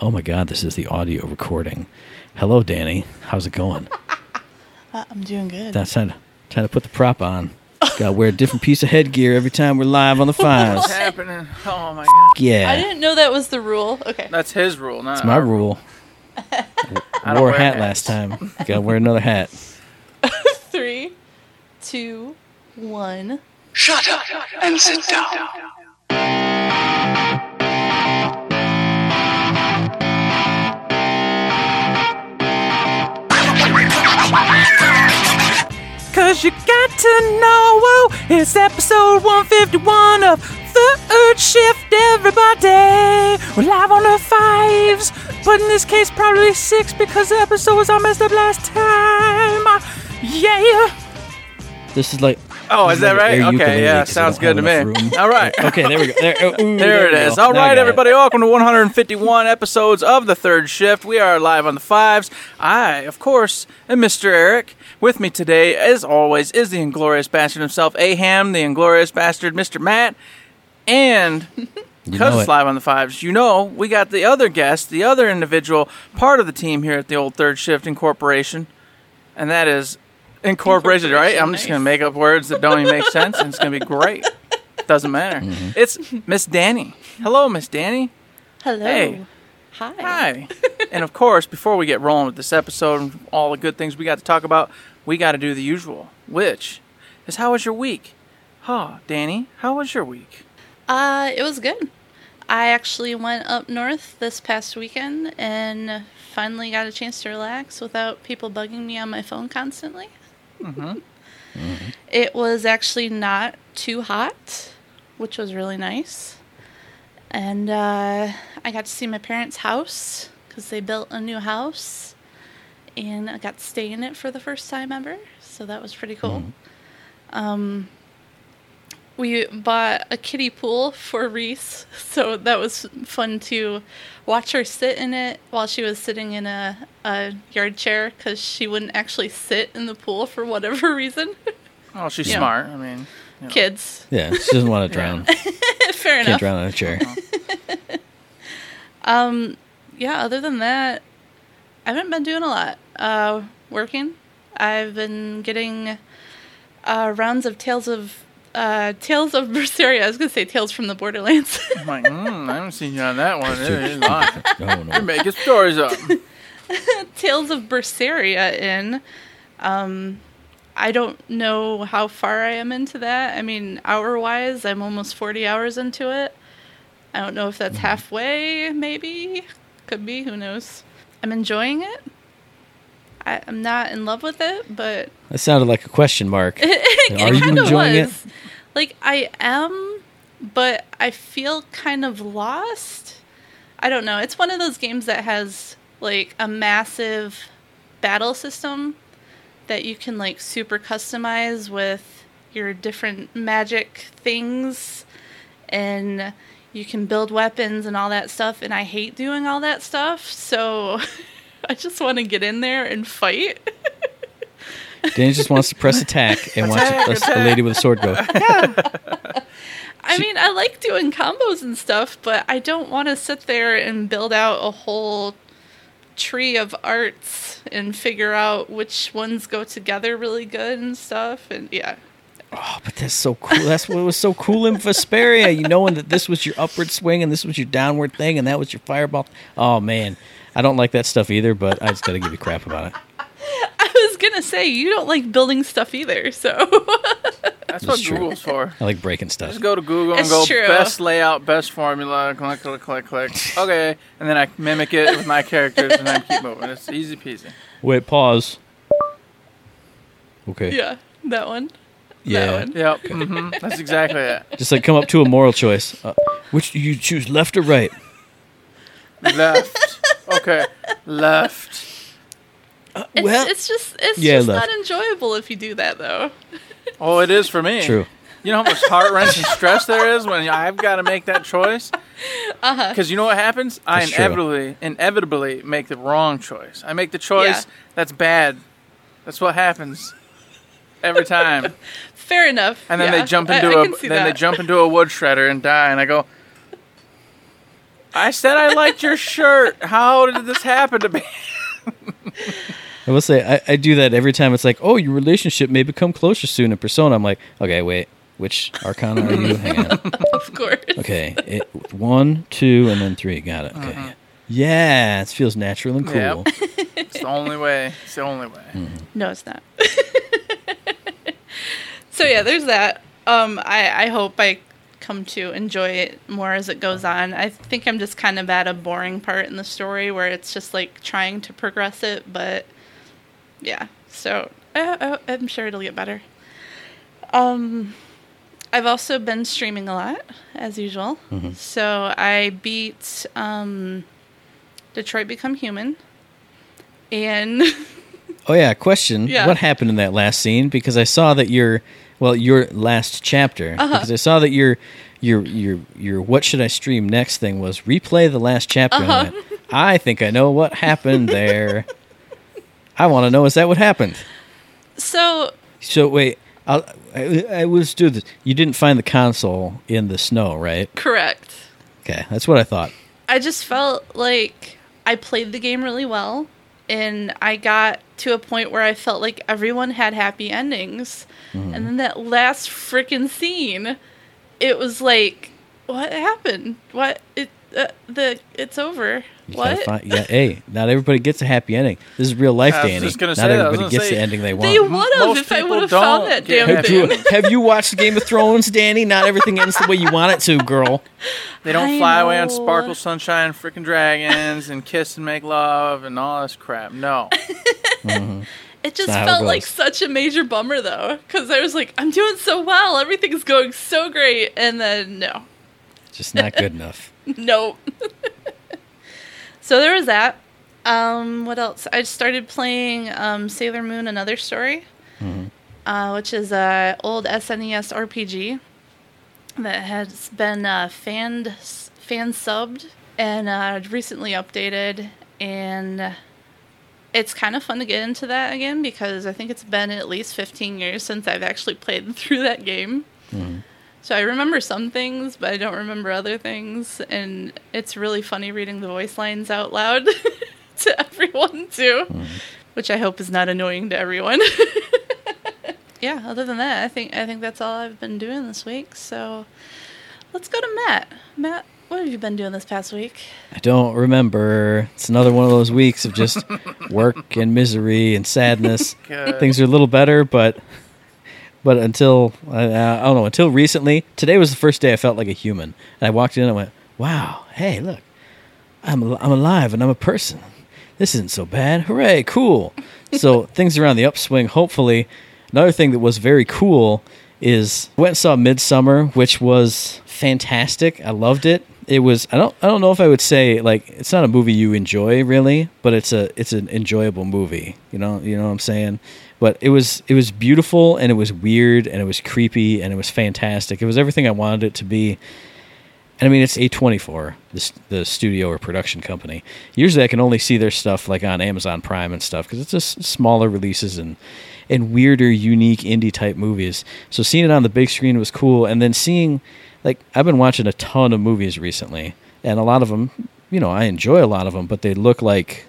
Oh my God, this is the audio recording. Hello, Danny. How's it going? Uh, I'm doing good. That's trying to, trying to put the prop on. Got to wear a different piece of headgear every time we're live on the fives. What's happening? Oh my god. Yeah. I didn't know that was the rule. Okay. That's his rule, not it's my our rule. I don't Wore a wear hat hats. last time. Got to wear another hat. Three, two, one. Shut up and sit down. Cause you got to know, it's episode 151 of Third Shift, everybody. We're live on the fives, but in this case, probably six because the episode was all messed up last time. Uh, Yeah. This is like. Oh, is that right? Okay, ukulele yeah, 'cause I sounds good to me. room. All right. Okay, there we go. There, oh, ooh, There it we is. go. All Now right, got it. everybody, welcome to 151 episodes of the third shift. We are live on the fives. I, of course, am Mr. Eric. With me today, as always, is the inglorious bastard himself, Aham, the inglorious bastard, Mr. Matt. And because it's it. live on the fives, you know, we got the other guest, the other individual, part of the team here at the old Third Shift Incorporation, and that is Incorporation, right? I'm just Incorporation, going to make up words that don't even make sense, and it's going to be great. Doesn't matter. Mm-hmm. It's Miss Danny. Hello, Miss Danny. Hello. Hey. Hi. Hi. and of course, before we get rolling with this episode and all the good things we got to talk about, we got to do the usual, which is how was your week? Huh, Danny, how was your week? Uh, it was good. I actually went up north this past weekend and finally got a chance to relax without people bugging me on my phone constantly. It was actually not too hot, which was really nice. And uh, I got to see my parents' house because they built a new house. And I got to stay in it for the first time ever. So that was pretty cool. Um, we bought a kiddie pool for Reese, so that was fun to watch her sit in it while she was sitting in a, a yard chair because she wouldn't actually sit in the pool for whatever reason. Oh, she's Yeah. smart. I mean, you know. Kids, Yeah, she doesn't want to drown. fair Can't enough. drown in a chair. Um, yeah. Other than that, I haven't been doing a lot. Uh, working. I've been getting uh, rounds of Tales of uh, Tales of Berseria. I was gonna say Tales from the Borderlands. I'm like, mm, I haven't seen you on that one. You're lying. No, no. You're making stories up. Tales of Berseria in. Um, I don't know how far I am into that. I mean, hour wise, I'm almost 40 hours into it. I don't know if that's halfway, maybe. Could be, who knows. I'm enjoying it. I, I'm not in love with it, but That sounded like a question mark. it Are you enjoying was. Like, I am, but I feel kind of lost. I don't know. It's one of those games that has, like, a massive battle system that you can, like, super customize with your different magic things. And you can build weapons and all that stuff. And I hate doing all that stuff. So I just want to get in there and fight. Danny just wants to press attack and watch Attack, the, the attack. lady with a sword go. I mean, I like doing combos and stuff, but I don't want to sit there and build out a whole tree of arts and figure out which ones go together really good and stuff. And yeah, Oh, but that's so cool. That's what was so cool in Vesperia. You knowing that this was your upward swing and this was your downward thing and that was your fireball. Oh man, I don't like that stuff either. But I just got to give you crap about it. I was gonna say you don't like building stuff either, so That's what true. Google's for. I like breaking stuff. Just go to Google and It's go true. best layout, best formula, click, click, click, click. Okay, and then I mimic it with my characters and then keep moving. It's easy peasy. Wait, pause. Okay. yeah, that one. Yeah. That one. Yep, hmm that's exactly it. Just like come up to a moral choice. Uh, which do you choose, left or right? Left. Okay, left. It's, well, it's just it's Yeah, just left. not enjoyable if you do that though. Oh, it is for me. true. You know how much heart wrenching stress there is when I've got to make that choice? Uh huh. Because you know what happens? I That's true. inevitably, inevitably make the wrong choice. I make the choice Yeah. that's bad. That's what happens every time. Fair enough. And then yeah. they jump into I a can see then they jump into a wood shredder and die. And I go, I said I liked your shirt. How did this happen to me? I will say I, I do that every time. It's like, oh, your relationship may become closer soon in Persona. I'm like, okay, wait, which Arcana are you? Hang on. Of course. Okay, it, one, two, and then three. Got it. Okay. Yeah, it feels natural and cool. Yep. It's the only way. It's the only way. No, it's not. so yeah, there's that. Um, I, I hope I come to enjoy it more as it goes on. I think I'm just kind of at a boring part in the story where it's just like trying to progress it, but yeah. So I, I, I'm sure it'll get better. Um, I've also been streaming a lot as usual. So I beat um, Detroit Become Human, and Oh yeah, question. Yeah. What happened in that last scene? Because I saw that your well, your last chapter. Uh-huh. Because I saw that your your your your what should I stream next thing was replay the last chapter. I, Uh-huh. went, I think I know what happened there. I want to know is that what happened? so So wait, I'll, I I was do this. You didn't find the console in the snow, right? correct. Okay, that's what I thought. I just felt like I played the game really well, and I got to a point where I felt like everyone had happy endings. Mm-hmm. And then that last freaking scene, it was like, what happened? What it uh, the it's over. You What? Find, yeah, hey, not everybody gets a happy ending. This is real life, I Danny. just gonna not say that. Everybody gonna gets say- the ending they want. They would have if I would have found that damn Have you, thing. have you watched Game of Thrones, Danny? Not everything ends the way you want it to, girl. They don't I fly away on sparkle, sunshine, freaking dragons, and kiss and make love, and all this crap. No. It just how it felt like such a major bummer though, because I was like, I'm doing so well, everything's going so great, and then no, Just not good enough. Nope. so there was that. Um, what else? I started playing um, Sailor Moon: Another Story, uh, which is a old SNES RPG that has been uh, fan fan subbed and uh, recently updated, and it's kind of fun to get into that again because I think it's been at least 15 years since I've actually played through that game. Mm-hmm. So I remember some things, but I don't remember other things. And it's really funny reading the voice lines out loud to everyone, too, mm-hmm. which I hope is not annoying to everyone. yeah, other than that, I think I think that's all I've been doing this week. So let's go to Matt. Matt, what have you been doing this past week? I don't remember. It's another one of those weeks of just work and misery and sadness. Good. Things are a little better, but but until I, I don't know. Until recently, today was the first day I felt like a human. And I walked in and I went, "Wow, hey, look, I'm al- I'm alive and I'm a person. This isn't so bad. Hooray, cool." so things are on the upswing. Hopefully, another thing that was very cool is I went and saw Midsommar, which was fantastic. I loved it. It was I don't I don't know if I would say like it's not a movie you enjoy really, but it's a it's an enjoyable movie. You know you know what I'm saying. But it was it was beautiful and it was weird and it was creepy and it was fantastic. It was everything I wanted it to be. And I mean, it's A24, the, the studio or production company. Usually I can only see their stuff like on Amazon Prime and stuff because it's just smaller releases and, and weirder, unique indie type movies. So seeing it on the big screen was cool. And then seeing, like, I've been watching a ton of movies recently, and a lot of them, you know, I enjoy a lot of them, but they look like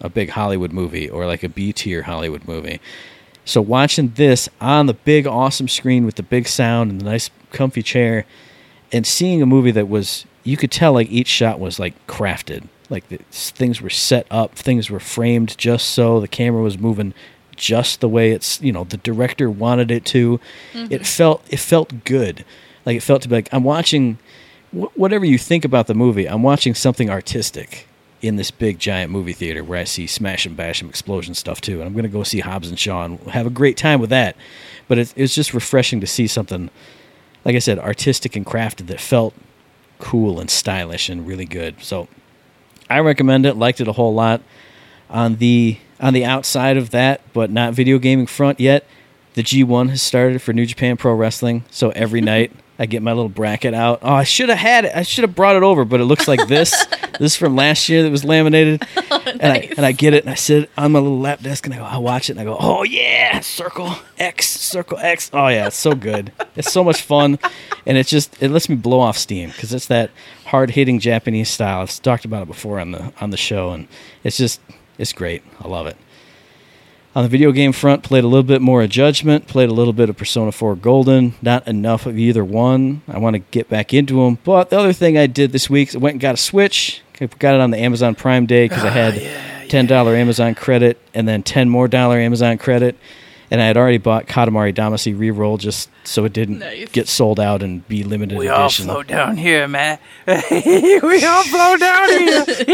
a big Hollywood movie or like a B tier Hollywood movie. So watching this on the big awesome screen with the big sound and the nice comfy chair and seeing a movie that was you could tell like each shot was like crafted. Like the, things were set up things were framed just so the camera was moving just the way it's you know the director wanted it to. It mm-hmm. felt it felt good like it felt to be like i'm watching wh- whatever you think about the movie i'm watching something artistic in this big giant movie theater where i see smash and bash and explosion stuff too and i'm going to go see hobbs and shaw and have a great time with that but it's, it's just refreshing to see something like I said, artistic and crafted that felt cool and stylish and really good. So I recommend it. Liked it a whole lot. On the on the outside of that, but not video gaming front yet, the G1 has started for New Japan Pro Wrestling. So every night I get my little bracket out. Oh, I should have had it. I should have brought it over, but it looks like this. this is from last year that was laminated. Nice. Oh, and I and I get it and I sit on my little lap desk and I go, I watch it and I go, oh yeah, circle X, circle X. Oh yeah, it's so good. It's so much fun, and it's just it lets me blow off steam because it's that hard hitting Japanese style. I've talked about it before on the on the show, and it's just it's great. I love it. On the video game front, played a little bit more of Judgment, played a little bit of Persona 4 Golden. Not enough of either one. I want to get back into them. But the other thing I did this week, I went and got a Switch. I got it on the Amazon Prime Day because I ah, had $10 Amazon credit and then 10 more dollar Amazon credit. And I had already bought Katamari Damacy Reroll just so it didn't Nice. get sold out and be limited We all edition. flow down here, man. we all flow down here.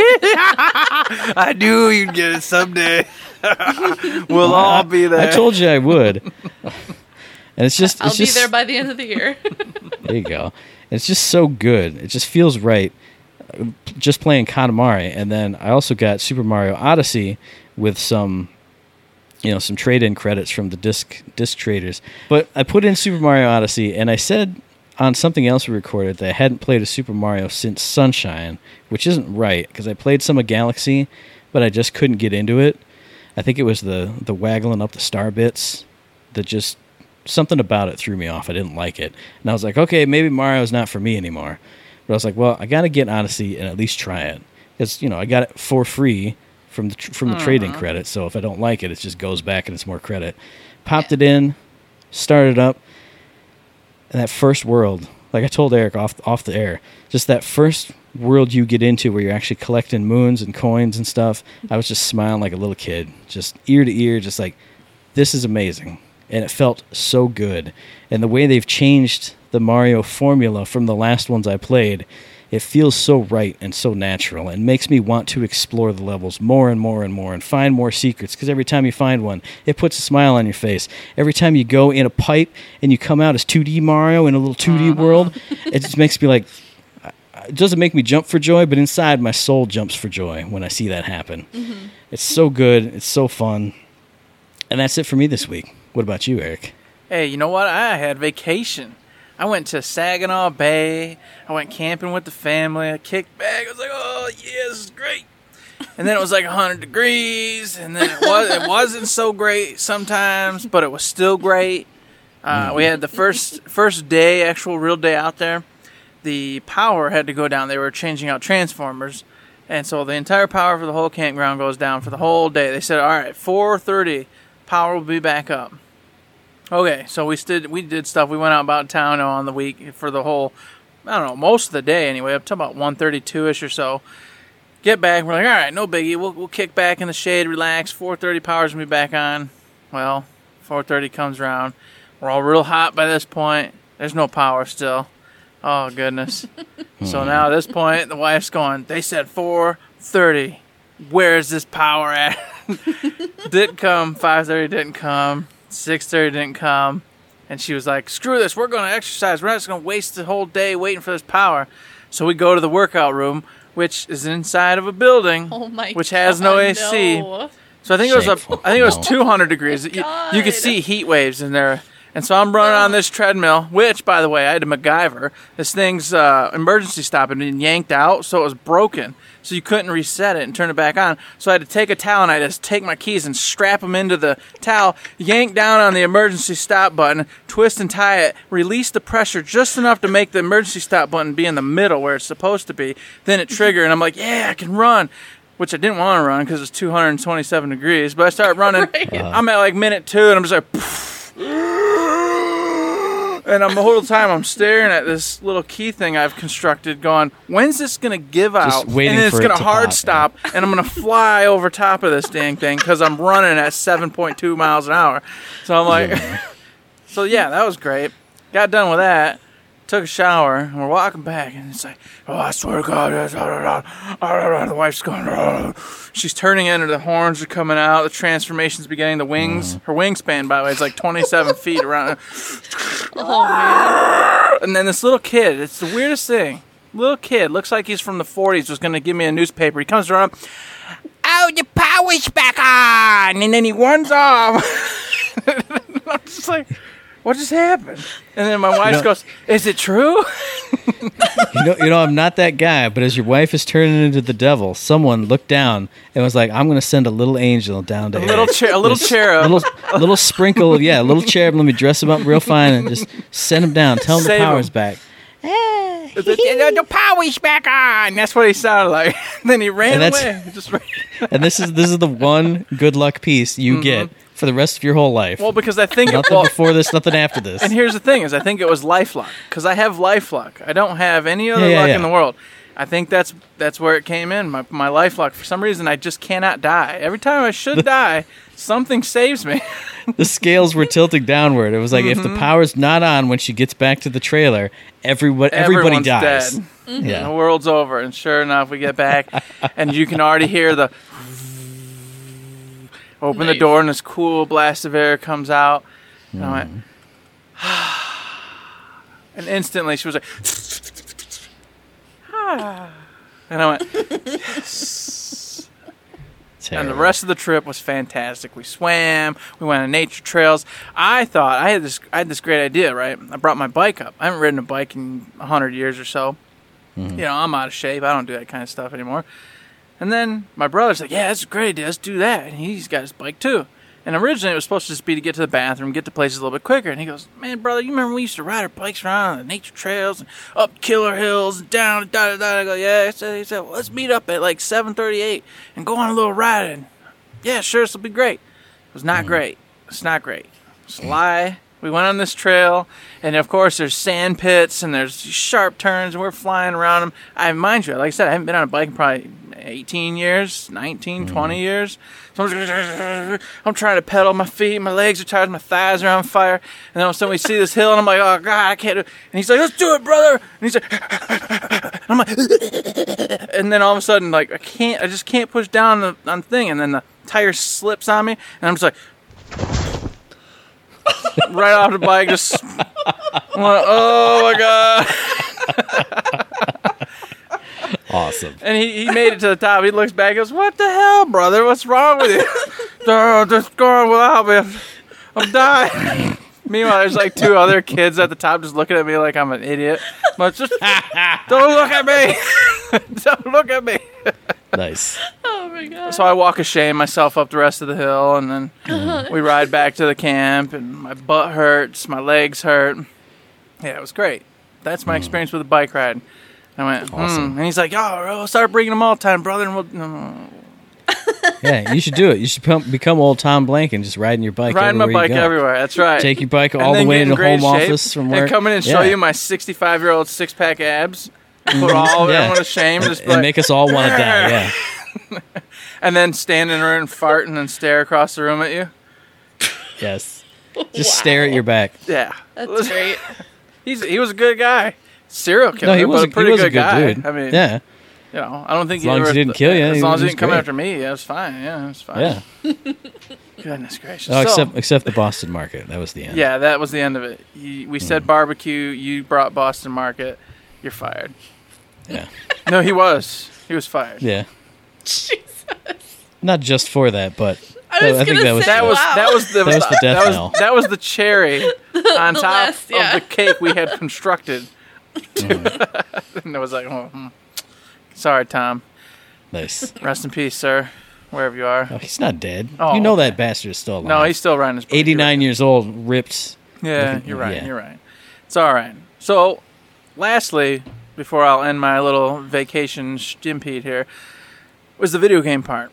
I knew you'd get it someday. we'll all be there. I told you I would. and it's just I'll it's be there by the end of the year. There you go. It's just so good. It just feels right. uh, Just playing Katamari, and then I also got Super Mario Odyssey with some, you know, some trade-in credits from the disc disc traders. But I put in Super Mario Odyssey, and I said on something else we recorded that I hadn't played a Super Mario since Sunshine, which isn't right because I played some of Galaxy, but I just couldn't get into it. I think it was the the waggling up the star bits that just something about it threw me off. I didn't like it, and I was like, okay, maybe Mario's not for me anymore. But I was like, well, I got to get Odyssey and at least try it because you know I got it for free from the tr- from the trading mm-hmm. credit. So if I don't like it, it just goes back and it's more credit. Popped it in, started up, and that first world, like I told Eric off off the air, just that first world you get into where you're actually collecting moons and coins and stuff. I was just smiling like a little kid, just ear to ear, just like this is amazing. And it felt so good. And the way they've changed the Mario formula from the last ones I played, it feels so right and so natural and makes me want to explore the levels more and more and more and find more secrets because every time you find one, it puts a smile on your face. Every time you go in a pipe and you come out as 2D Mario in a little 2D uh-huh. world, it just makes me like it doesn't make me jump for joy, but inside my soul jumps for joy when I see that happen. It's so good, it's so fun. And that's it for me this week. What about you, Eric? Hey, you know what? I had vacation. I went to Saginaw Bay. I went camping with the family. I kicked back. I was like, "Oh, yeah, this is great." And then it was like 100 degrees, and then it was it wasn't so great sometimes, but it was still great. Uh, we had the first first day, actual real day out there. The power had to go down. They were changing out transformers, and so the entire power for the whole campground goes down for the whole day. They said, "All right, 4:30, power will be back up." Okay, so we did we did stuff. We went out about town on the week for the whole, I don't know, most of the day anyway, up to about 1:32 ish or so. Get back, we're like, all right, no biggie. We'll we'll kick back in the shade, relax. 4:30 power's gonna be back on. Well, 4:30 comes around. We're all real hot by this point. There's no power still. Oh goodness. so now at this point, the wife's going. They said 4:30. Where's this power at? didn't come. 5:30 didn't come. 6:30 didn't come. And she was like, "Screw this. We're going to exercise. We're not just going to waste the whole day waiting for this power." So we go to the workout room, which is inside of a building, Oh my which has no AC. no. So I think it was a, Shameful. I think it was 200 degrees. You, you could see heat waves in there. And so I'm running on this treadmill, which, by the way, I had to MacGyver. This thing's uh, emergency stop had been yanked out, so it was broken. So you couldn't reset it and turn it back on. So I had to take a towel and I just take my keys and strap them into the towel, yank down on the emergency stop button, twist and tie it, release the pressure just enough to make the emergency stop button be in the middle where it's supposed to be. Then it triggered, and I'm like, yeah, I can run. Which I didn't want to run because it's 227 degrees. But I started running. Right. I'm at like minute two, and I'm just like, and I'm the whole time I'm staring at this little key thing I've constructed, going, when's this gonna give out? waiting and then it's for gonna to hard pop, stop, and I'm gonna fly over top of this dang thing because I'm running at 7.2 miles an hour. So I'm like, so yeah, that was great. Got done with that. Took a shower and we're walking back and it's like, oh, I swear to God, the wife's going. She's turning in, and the horns are coming out. The transformation's beginning. The wings, mm. her wingspan, by the way, is like 27 feet around. Oh man. And then this little kid, it's the weirdest thing. Little kid, looks like he's from the 40s, was going to give me a newspaper. He comes around, oh, your power's back on! And then he runs off. I'm just like, what just happened? And then my wife know- goes, is it true? You know, you know, I'm not that guy, but as your wife is turning into the devil, someone looked down and was like, "I'm going to send a little angel down to A little, cher- a little cherub. little, little sprinkle of yeah, a little cherub. Let me dress him up real fine and just send him down. Tell him Save the him. power's back." the, the, the power's back on. That's what he sounded like. then he ran And away. Just ran. And this is this is the one good luck piece you mm-hmm. get for the rest of your whole life. Mm-hmm. Well, because I think nothing well, before this, nothing after this. And here's the thing: is I think it was life luck because I have life luck. I don't have any other Yeah, yeah, luck yeah. in the world. I think that's that's where it came in. My my life luck. For some reason, I just cannot die. Every time I should die, something saves me. the scales were tilting downward. It was like if Mm-hmm. the power's not on when she gets back to the trailer, everybody everybody Everyone's dies. dead. Mm-hmm. The world's over. And sure enough, we get back, and you can already hear the. Open the door, and this cool blast of air comes out. And I went. Mm. and instantly, she was like. and I went. Terrible. And the rest of the trip was fantastic. We swam, we went on nature trails. I thought I had this I had this great idea, right? I brought my bike up. I haven't ridden a bike in hundred years or so. Mm-hmm. You know, I'm out of shape. I don't do that kind of stuff anymore. And then my brother's like, "Yeah, that's a great idea. Let's do that." And he's got his bike too. And originally it was supposed to just be to get to the bathroom, get to places a little bit quicker. And he goes, "Man, brother, you remember we used to ride our bikes around the nature trails and up killer hills and down da da da." I go, "Yeah." He said, he said well, "Let's meet up at like 7:38 and go on a little ride." And yeah, sure, this will be great. It was not hmm. great. It's not great. It's a lie. We went on this trail, and of course, there's sand pits and there's sharp turns, and we're flying around them. I mind you, like I said, I haven't been on a bike in probably 18 years, 19, mm-hmm. 20 years. So I'm, I'm trying to pedal my feet, my legs are tired, my thighs are on fire. And then all of a sudden we see this hill, and I'm like, oh god, I can't do it. And he's like, let's do it, brother. And he's like, and I'm like, and then all of a sudden, like, I can't, I just can't push down the on the thing, and then the tire slips on me, and I'm just like, right off the bike, just, I'm like, oh my god. awesome. And he, he made it to the top. He looks back and goes, What the hell, brother? What's wrong with you? oh, just going without me. I'm dying. Meanwhile, there's like two other kids at the top just looking at me like I'm an idiot. But just don't look at me. don't look at me. Nice. Oh my god. So I walk of shame myself up the rest of the hill, and then we ride back to the camp, and my butt hurts, my legs hurt. Yeah, it was great. That's my experience with a bike ride. I went, Awesome. hmm. and he's like, "Oh, we'll start bringing them all the time, brother." And we'll no, Yeah, you should do it. You should become, become old Tom Blank and just riding your bike. riding my everywhere you bike go. everywhere. That's right. Take your bike all the way to the home office from work. and come in and show Yeah. you my 65 year old six pack abs. Put mm-hmm. all of Yeah. everyone to shame. Just and like- make us all want to die. Yeah. and then stand in there and fart and then stare across the room at you. Yes. Just stare at your back. Yeah, That's great. He's he was a good guy. Serial killer, No, he was a a, pretty he was good, a good guy. dude. I mean, yeah, you know, I don't think As long as he didn't kill you, As long as he didn't come great. after me, yeah, it was fine. Yeah, it was fine. yeah. Goodness gracious. Oh, So- except except the Boston market. That was the end. yeah, that was the end of it. You, we Hmm. said barbecue. You brought Boston Market. You're fired. Yeah. No, he was. He was fired. Yeah. Jesus. Not just for that, but I was I think that was say, That was that was the That was the death that was, that was the cherry on top last, yeah. of the cake we had constructed. Mm-hmm. and it was like, oh, hmm. Sorry, Tom. nice. Rest in peace, sir, wherever you are. Oh, he's not dead. Oh, you know that bastard is still alive. No, he's still riding his bike. 89 years old, ripped. Yeah, Looking- you're right. yeah. You're right. It's all right. So, lastly, before I'll end my little vacation stimpede here, was the video game part.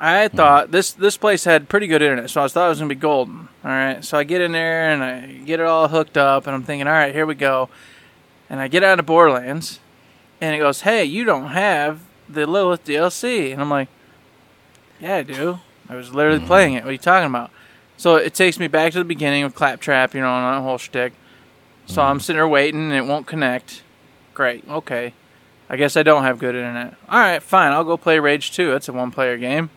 I Hmm. thought this this place had pretty good internet, so I thought it was gonna be golden. All right, so I get in there and I get it all hooked up, and I'm thinking, all right, here we go. And I get out of Borderlands, and it goes, hey, you don't have the Lilith DLC, and I'm like, yeah, I do. I was literally Hmm. playing it. What are you talking about? So it takes me back to the beginning of Claptrap, you know, and that whole shtick. So I'm sitting there waiting, and it won't connect. Great, okay. I guess I don't have good internet. All right, fine. I'll go play Rage 2. It's a one-player game.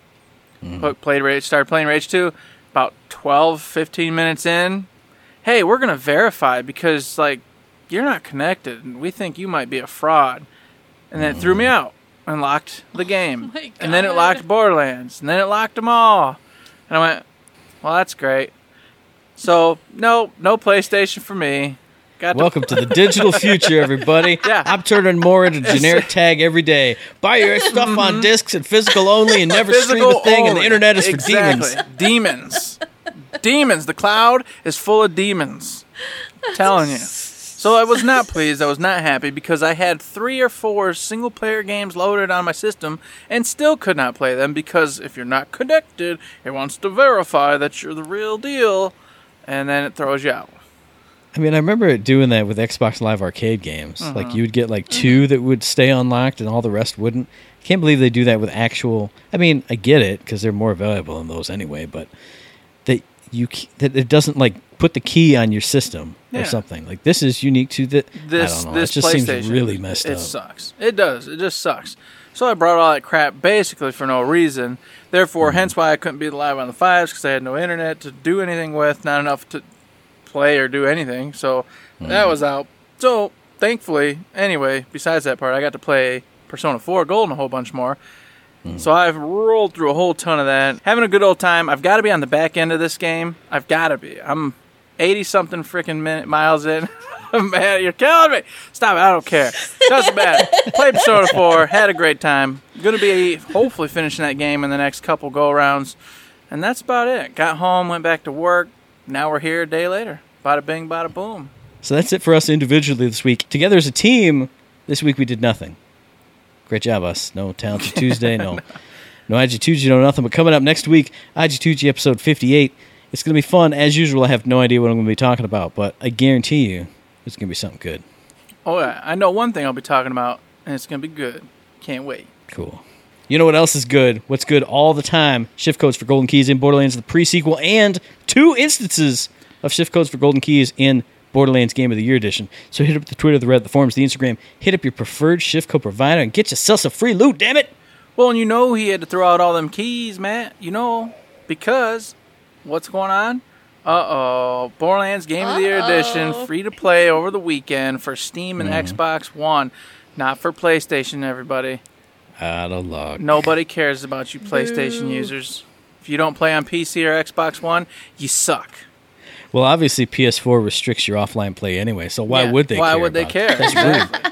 Put, played Rage, started playing Rage 2. About 12, 15 minutes in, hey, we're gonna verify because like you're not connected, and we think you might be a fraud. And then it threw me out and locked the oh game. my and then it locked Borderlands, and then it locked them all. And I went, well, that's great. So no, no PlayStation for me. Got Welcome to the digital future, everybody. Yeah. I'm turning more into generic tag every day. Buy your mm-hmm. stuff on discs and physical only, and never stream a thing. And the internet is for demons. Demons. demons. The cloud is full of demons. I'm telling you. So I was not pleased. I was not happy because I had three or four single player games loaded on my system and still could not play them because if you're not connected, it wants to verify that you're the real deal and then it throws you out. I mean, I remember it doing that with Xbox Live Arcade games. Uh-huh. Like you would get like 2 that would stay unlocked, and all the rest wouldn't. Can't believe they do that with actual. I mean, I get it because they're more valuable than those anyway, but that you that it doesn't like put the key on your system Yeah. or something. Like this is unique to the. this I don't know. this it just seems really messed it up. It sucks. It does. It just sucks. So I brought all that crap basically for no reason. Therefore, Mm-hmm. hence why I couldn't be live on the fives because I had no internet to do anything with, not enough to play or do anything. So Mm-hmm. that was out. So thankfully, anyway, besides that part, I got to play Persona 4 Gold and a whole bunch more. Mm. So I've rolled through a whole ton of that, having a good old time. I've got to be on the back end of this game. I've got to be. I'm 80 something freaking minute miles in. Man, you're killing me. Stop it. I don't care. Doesn't matter. Played Persona 4. Had a great time. Gonna be hopefully finishing that game in the next couple go rounds. And that's about it. Got home, went back to work. Now we're here a day later. Bada bing, bada boom. So that's it for us individually this week. Together as a team, this week we did nothing. Great job, us. No Talented Tuesday, no no IG Tuesday, no nothing. But coming up next week, IG Tuesday episode 58. It's going to be fun. As usual, I have no idea what I'm going to be talking about, but I guarantee you it's going to be something good. Oh, yeah. I know one thing I'll be talking about, and it's gonna be good. Can't wait. Cool. You know what else is good? What's good all the time? Shift codes for Golden Keys in Borderlands, the prequel, and two instances of shift codes for Golden Keys in Borderlands Game of the Year edition. So hit up the Twitter, the Reddit, the forums, the Instagram. Hit up your preferred shift code provider and get yourself some free loot. Damn it! Well, and you know he had to throw out all them keys, Matt. You know, because what's going on? Uh oh. Borderlands Game of the Year Edition, free to play over the weekend for Steam and Xbox One, not for PlayStation, everybody. Out of luck. Nobody cares about you PlayStation Boo. users. If you don't play on PC or Xbox One, you suck. Well, obviously PS4 restricts your offline play anyway, so why Yeah, would they? why care would they care? it? That's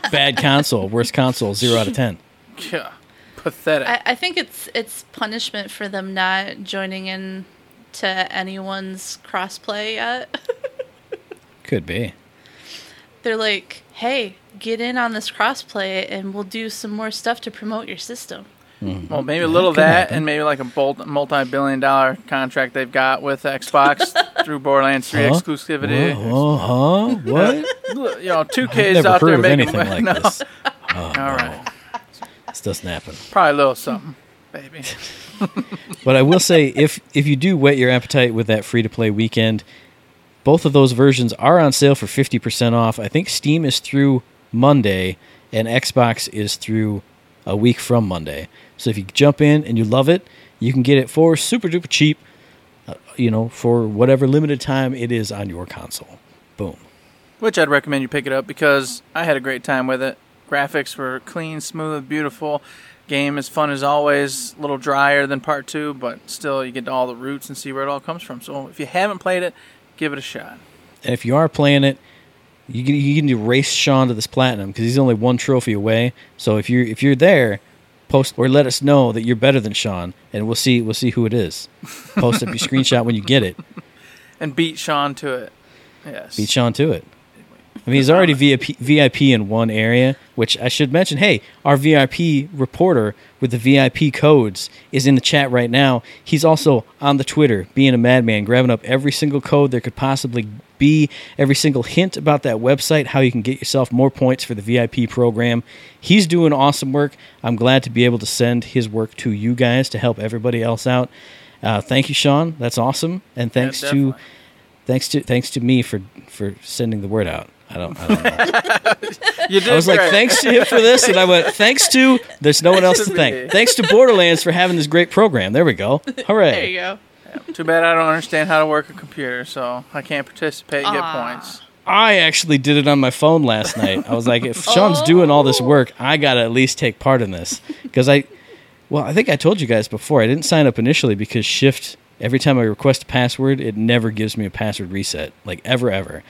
rude. Bad console, worst console, zero out of ten. Yeah. Pathetic. I, I think it's it's punishment for them not joining in to anyone's crossplay yet. Could be. They're like, "Hey, get in on this crossplay, and we'll do some more stuff to promote your system." Mm-hmm. Well, maybe a little of that, happen. and maybe like a multi-billion-dollar contract they've got with Xbox through Borderlands 3 Huh? exclusivity. Whoa, huh? What? Uh, you know, two I've Ks out there of making anything like no, this. Oh, All no. right, This doesn't happen. probably a little something, baby. But I will say, if if you do whet your appetite with that free to play weekend, both of those versions are on sale for fifty percent off. I think Steam is through Monday, and Xbox is through a week from Monday. So if you jump in and you love it, you can get it for super duper cheap. Uh, you know, for whatever limited time it is on your console. Boom. Which I'd recommend you pick it up because I had a great time with it. Graphics were clean, smooth, beautiful. Game is fun as always. A little drier than part two, but still you get to all the roots and see where it all comes from. So if you haven't played it, give it a shot. And if you are playing it, you can, you can race Sean to this platinum because he's only one trophy away. So if you're if you're there, post or let us know that you're better than Sean, and we'll see we'll see who it is. Post up your screenshot when you get it. And beat Sean to it. Yes. Beat Sean to it. I mean, he's already VIP, VIP in one area, which I should mention. Hey, our VIP reporter with the VIP codes is in the chat right now. He's also on the Twitter, being a madman, grabbing up every single code there could possibly be, every single hint about that website, how you can get yourself more points for the VIP program. He's doing awesome work. I'm glad to be able to send his work to you guys to help everybody else out. Uh, thank you, Sean. That's awesome, and thanks to thanks to thanks to me for for sending the word out. I don't. I don't know. You did I was like, thanks to him for this, and I went, thanks to. There's no one else to to thank. Thanks to Borderlands for having this great program. There we go. Hooray! There you go. Too bad I don't understand how to work a computer, so I can't participate and get Aw. points. I actually did it on my phone last night. I was like, if Sean's oh. doing all this work, I got to at least take part in this because I. Well, I think I told you guys before. I didn't sign up initially because Shift every time I request a password, it never gives me a password reset, like ever, ever.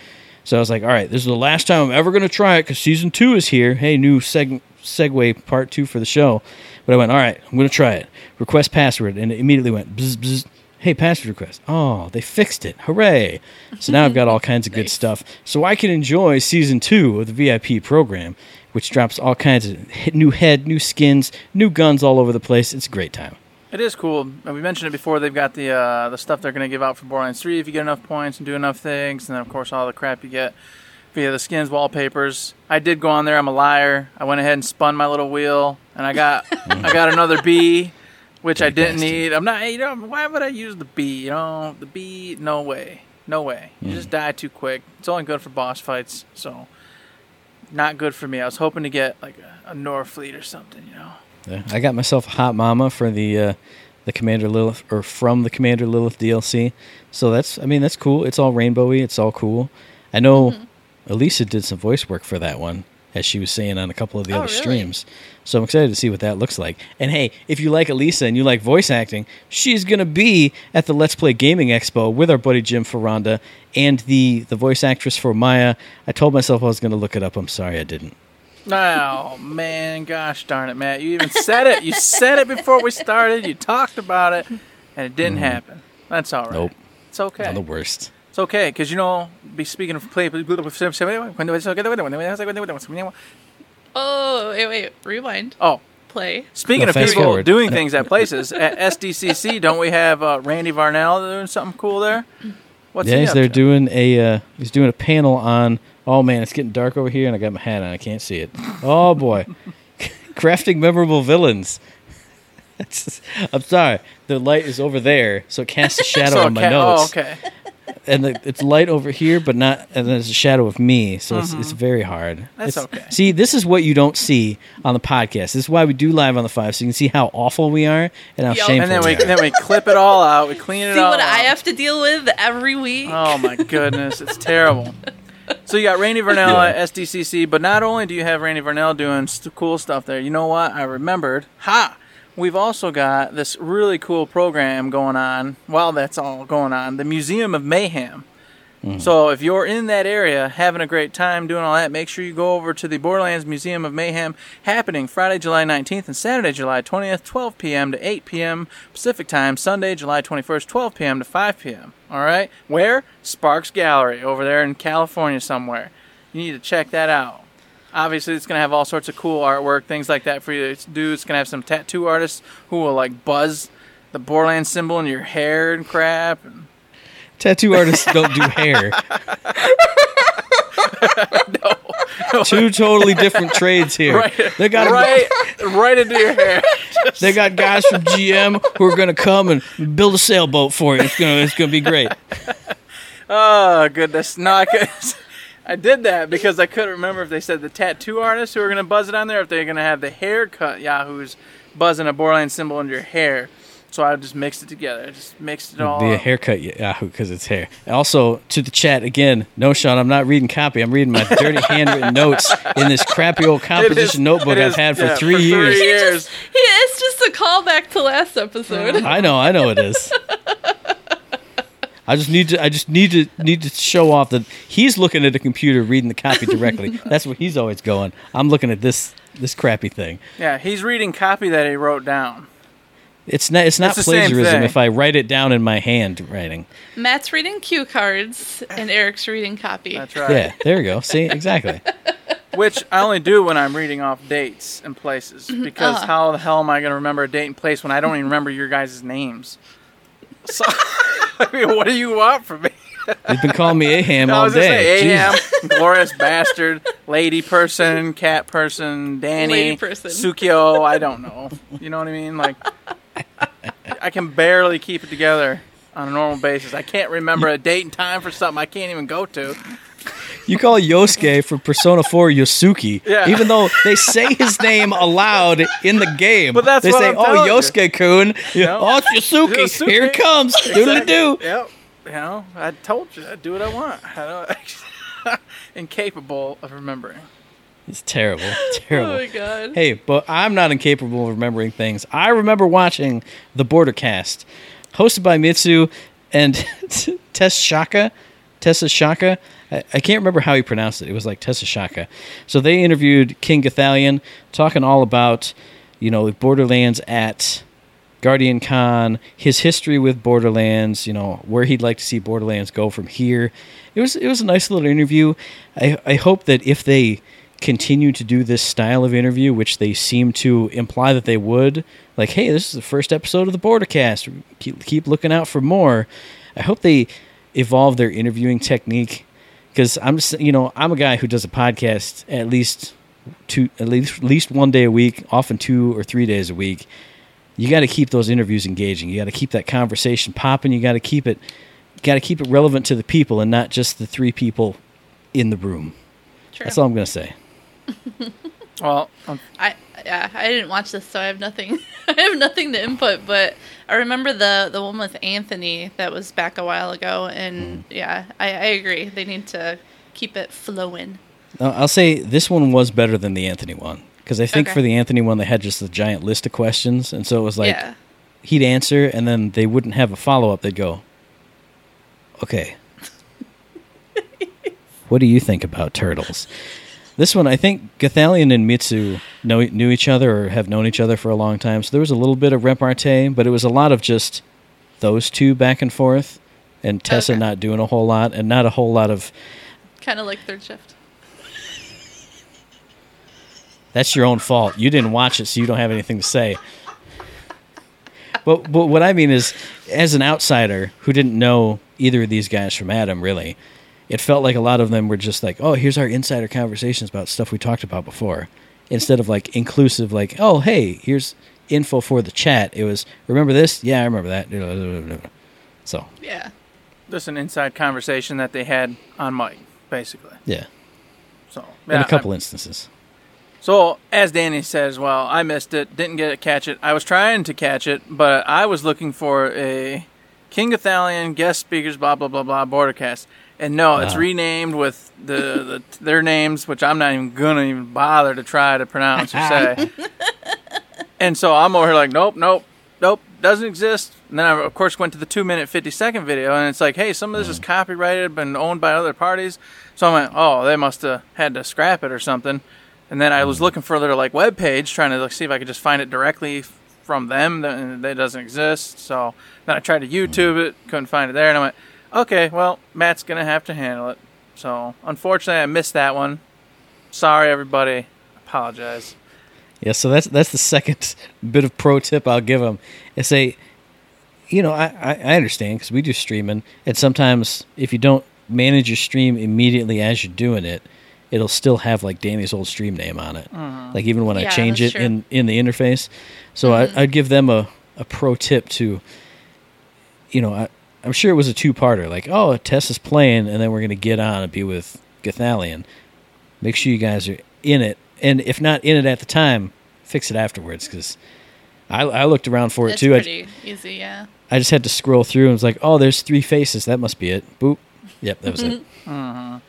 So I was like, all right, this is the last time I'm ever going to try it because season two is here. Hey, new seg- segue part two for the show. But I went, all right, I'm going to try it. Request password. And it immediately went, bzz, bzz. hey, password request. Oh, they fixed it. Hooray. So now I've got all kinds of good stuff. So I can enjoy season two of the VIP program, which drops all kinds of new head, new skins, new guns all over the place. It's a great time. It is cool. And we mentioned it before. They've got the uh, the stuff they're going to give out for Borderlands 3 if you get enough points and do enough things, and then of course all the crap you get via the skins, wallpapers. I did go on there. I'm a liar. I went ahead and spun my little wheel, and I got I got another Bee, which I didn't bastard. need. I'm not. You know, why would I use the Bee? You know, the Bee. No way. No way. You just die too quick. It's only good for boss fights. So. Not good for me. I was hoping to get like a, a Norfleet or something, you know. Yeah, I got myself a hot mama for the uh, the Commander Lilith or from the Commander Lilith DLC. So that's I mean that's cool. It's all rainbowy. It's all cool. I know Elisa did some voice work for that one, as she was saying on a couple of the Oh, other really? streams. So I'm excited to see what that looks like. And hey, if you like Elisa and you like voice acting, she's gonna be at the Let's Play Gaming Expo with our buddy Jim Foronda and the the voice actress for Maya. I told myself I was gonna look it up. I'm sorry I didn't. Oh man, gosh darn it, Matt! You even said it. You said it before we started. You talked about it, and it didn't happen. That's all right. Mm-hmm. Nope. It's okay. I'm the worst. It's okay because you know. Be speaking of play. Oh, wait, wait. Rewind. Oh, Play. speaking No, of people forward. doing things at places at SDCC, don't we have uh, Randy Varnell doing something cool there? What's yeah, he he's up there to? doing a uh, he's doing a panel on. Oh man, it's getting dark over here, and I got my hat on. I can't see it. Oh boy, crafting memorable villains. It's- I'm sorry, the light is over there, so it casts a shadow So, on my ca- notes, Oh, okay. and the, it's light over here, but not. And there's a shadow of me, so it's it's very hard. Mm-hmm. That's It's- okay. See, this is what you don't see on the podcast. This is why we do live on the five, so you can see how awful we are and how Yup. shameful And then we we are. then we clip it all out. We clean it See all what I have to deal with every week. Oh my goodness, it's terrible. So you got Randy Varnell Yeah. at SDCC, but not only do you have Randy Varnell doing st- cool stuff there, you know what? I remembered. Ha! We've also got this really cool program going on while that's all going on the Museum of Mayhem. So if you're in that area having a great time doing all that, make sure you go over to the Borderlands Museum of Mayhem happening Friday, July 19th and Saturday, July 20th, 12 p.m. to 8 p.m. Pacific Time, Sunday, July 21st, 12 p.m. to 5 p.m. All right? Where? Sparks Gallery over there in California somewhere. You need to check that out. Obviously, it's going to have all sorts of cool artwork, things like that for you to do. It's going to have some tattoo artists who will like buzz the Borderlands symbol in your hair and crap. And Tattoo artists don't do hair. No, Two totally different trades here. right, They got right, right into your hair. They got guys from GM who are going to come and build a sailboat for you. It's going to it's going to be great. Oh goodness, no, I could. I did that because I couldn't remember if they said the tattoo artists who are going to buzz it on there, if they're going to have the haircut yahoos buzzing a Borderlands symbol into your hair. So I just mixed it together. I just mixed it all. The up. haircut Yahoo because it's hair. Also to the chat again. No, Sean, I'm not reading copy. I'm reading my dirty handwritten notes in this crappy old It is- composition notebook it I've is- had for yeah, three for years. Three years. He, it's just a callback to last episode. I know, I know it is. I just need to I just need to need to show off that he's looking at a computer reading the copy directly. That's where he's always going. I'm looking at this this crappy thing. Yeah, he's reading copy that he wrote down. It's not it's not It's plagiarism if I write it down in my handwriting. Matt's reading cue cards and Eric's reading copy. That's right. Yeah, there you go. See, exactly. Which I only do when I'm reading off dates and places. Because Uh-huh. how the hell am I going to remember a date and place when I don't even remember your guys' names? So, I mean, what do you want from me? You've been calling me Aham I all was day. say AM, glorious bastard, lady person, cat person, Danny, Lady person. Sukio. I don't know. You know what I mean? Like, I can barely keep it together on a normal basis. I can't remember a date and time for something I can't even go to. You call Yosuke from Persona 4 Yosuke, Yeah. even though they say his name aloud in the game. But that's they what say, I'm "Oh, telling you." Yosuke-kun, Yeah. oh, it's Yosuke. Yosuke. Here it comes, doodly doo." Yep. You know, I told you I do what I want. I don't, incapable of remembering. It's terrible, Oh terrible. my god. Hey, but I'm not incapable of remembering things. I remember watching the Border Cast hosted by Mitsu and Tess Shaka. Tessa Shaka. I, I can't remember how he pronounced it. It was like Tessa Shaka. So they interviewed King Gothalion, talking all about, you know, Borderlands at Guardian Con, his history with Borderlands, you know, where he'd like to see Borderlands go from here. It was it was a nice little interview. I I hope that if they continue to do this style of interview, which they seem to imply that they would, like, hey, this is the first episode of the Bordercast. Keep keep looking out for more. I hope they evolve their interviewing technique because I'm just, you know I'm a guy who does a podcast at least two at least at least one day a week, often two or three days a week you got to keep those interviews engaging. You got to keep that conversation popping. You got to keep it, got to keep it relevant to the people and not just the three people in the room. True. That's all I'm gonna say. Well, um, I yeah, I didn't watch this, so I have nothing. I have nothing to input. But I remember the the one with Anthony that was back a while ago, and yeah, I, I agree. They need to keep it flowing. I'll say this one was better than the Anthony one because I think Okay. for the Anthony one they had just a giant list of questions, and so it was like yeah, he'd answer and then they wouldn't have a follow up. They'd go, "Okay, what do you think about turtles?" This one, I think Gothalion and Mitsu know, knew each other or have known each other for a long time, so there was a little bit of repartee, but it was a lot of just those two back and forth, and Tessa Okay. not doing a whole lot, and not a whole lot of kind of like third shift. That's your own fault. You didn't watch it, so you don't have anything to say. But, but what I mean is, as an outsider who didn't know either of these guys from Adam, really, it felt like a lot of them were just like, "Oh, here's our insider conversations about stuff we talked about before," instead of like inclusive, like, "Oh, hey, here's info for the chat." It was, "Remember this? Yeah, I remember that." So, Yeah, just an inside conversation that they had on mic, basically. yeah, So in a couple I- instances. So as Danny says, well, I missed it, didn't get to catch it. I was trying to catch it, but I was looking for a King Gothalion guest speakers, blah blah blah blah bordercast, and no, it's Wow. renamed with the, the their names, which I'm not even gonna even bother to try to pronounce or say. and so I'm over here like, nope, nope, nope, doesn't exist. And then I of course went to the two minute fifty second video, and it's like, hey, some of this is mm-hmm. copyrighted, been owned by other parties. So I went, oh, they must have had to scrap it or something. And then I was mm-hmm. looking for their like web page, trying to like, see if I could just find it directly from them. And it doesn't exist. So then I tried to YouTube mm-hmm. it, couldn't find it there, and I went, okay, well, Matt's gonna have to handle it. So unfortunately, I missed that one. Sorry, everybody. Apologize. Yeah, so that's that's the second bit of pro tip I'll give them. Is say, you know, I I, I understand because we do streaming, and sometimes if you don't manage your stream immediately as you're doing it, it'll still have like Danny's old stream name on it. Mm-hmm. Like even when I change it true. in in the interface, so I, mm-hmm. I'd give them a a pro tip to, you know, I, I'm sure it was a two parter. Like, oh, Tess is playing, and then we're gonna get on and be with Gothalion. Make sure you guys are in it, and if not in it at the time, fix it afterwards. Because I, I looked around for it it's too. I, easy. Yeah, I just had to scroll through and was like, oh, there's three faces. That must be it. Boop. Yep, that was it. Uh-huh.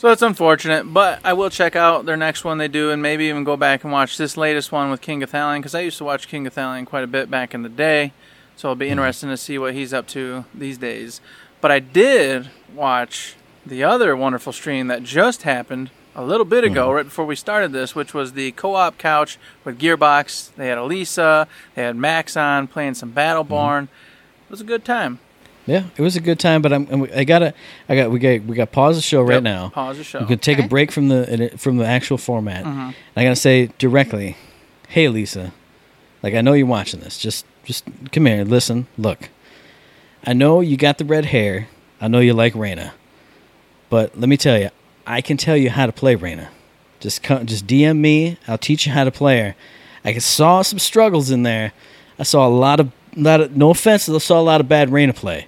So it's unfortunate, but I will check out their next one they do, and maybe even go back and watch this latest one with King Gothalion because I used to watch King Gothalion quite a bit back in the day. So it'll be mm-hmm. interesting to see what he's up to these days. But I did watch the other wonderful stream that just happened a little bit ago, mm-hmm. right before we started this, which was the co-op couch with Gearbox. They had Elisa, they had Max on playing some Battleborn. Mm-hmm. It was a good time. Yeah, it was a good time, but I'm, I'm I gotta I got we got we got pause the show right Yep, now. Pause the show. We could take a break from the from the actual format. Mhm. I gotta say directly, hey Lisa, like I know you're watching this. Just just come here, listen, look. I know you got the red hair. I know you like Reyna, but let me tell you, I can tell you how to play Reyna. Just come, just DM me. I'll teach you how to play her. I saw some struggles in there. I saw a lot of, lot of no offense, I saw a lot of bad Reyna play.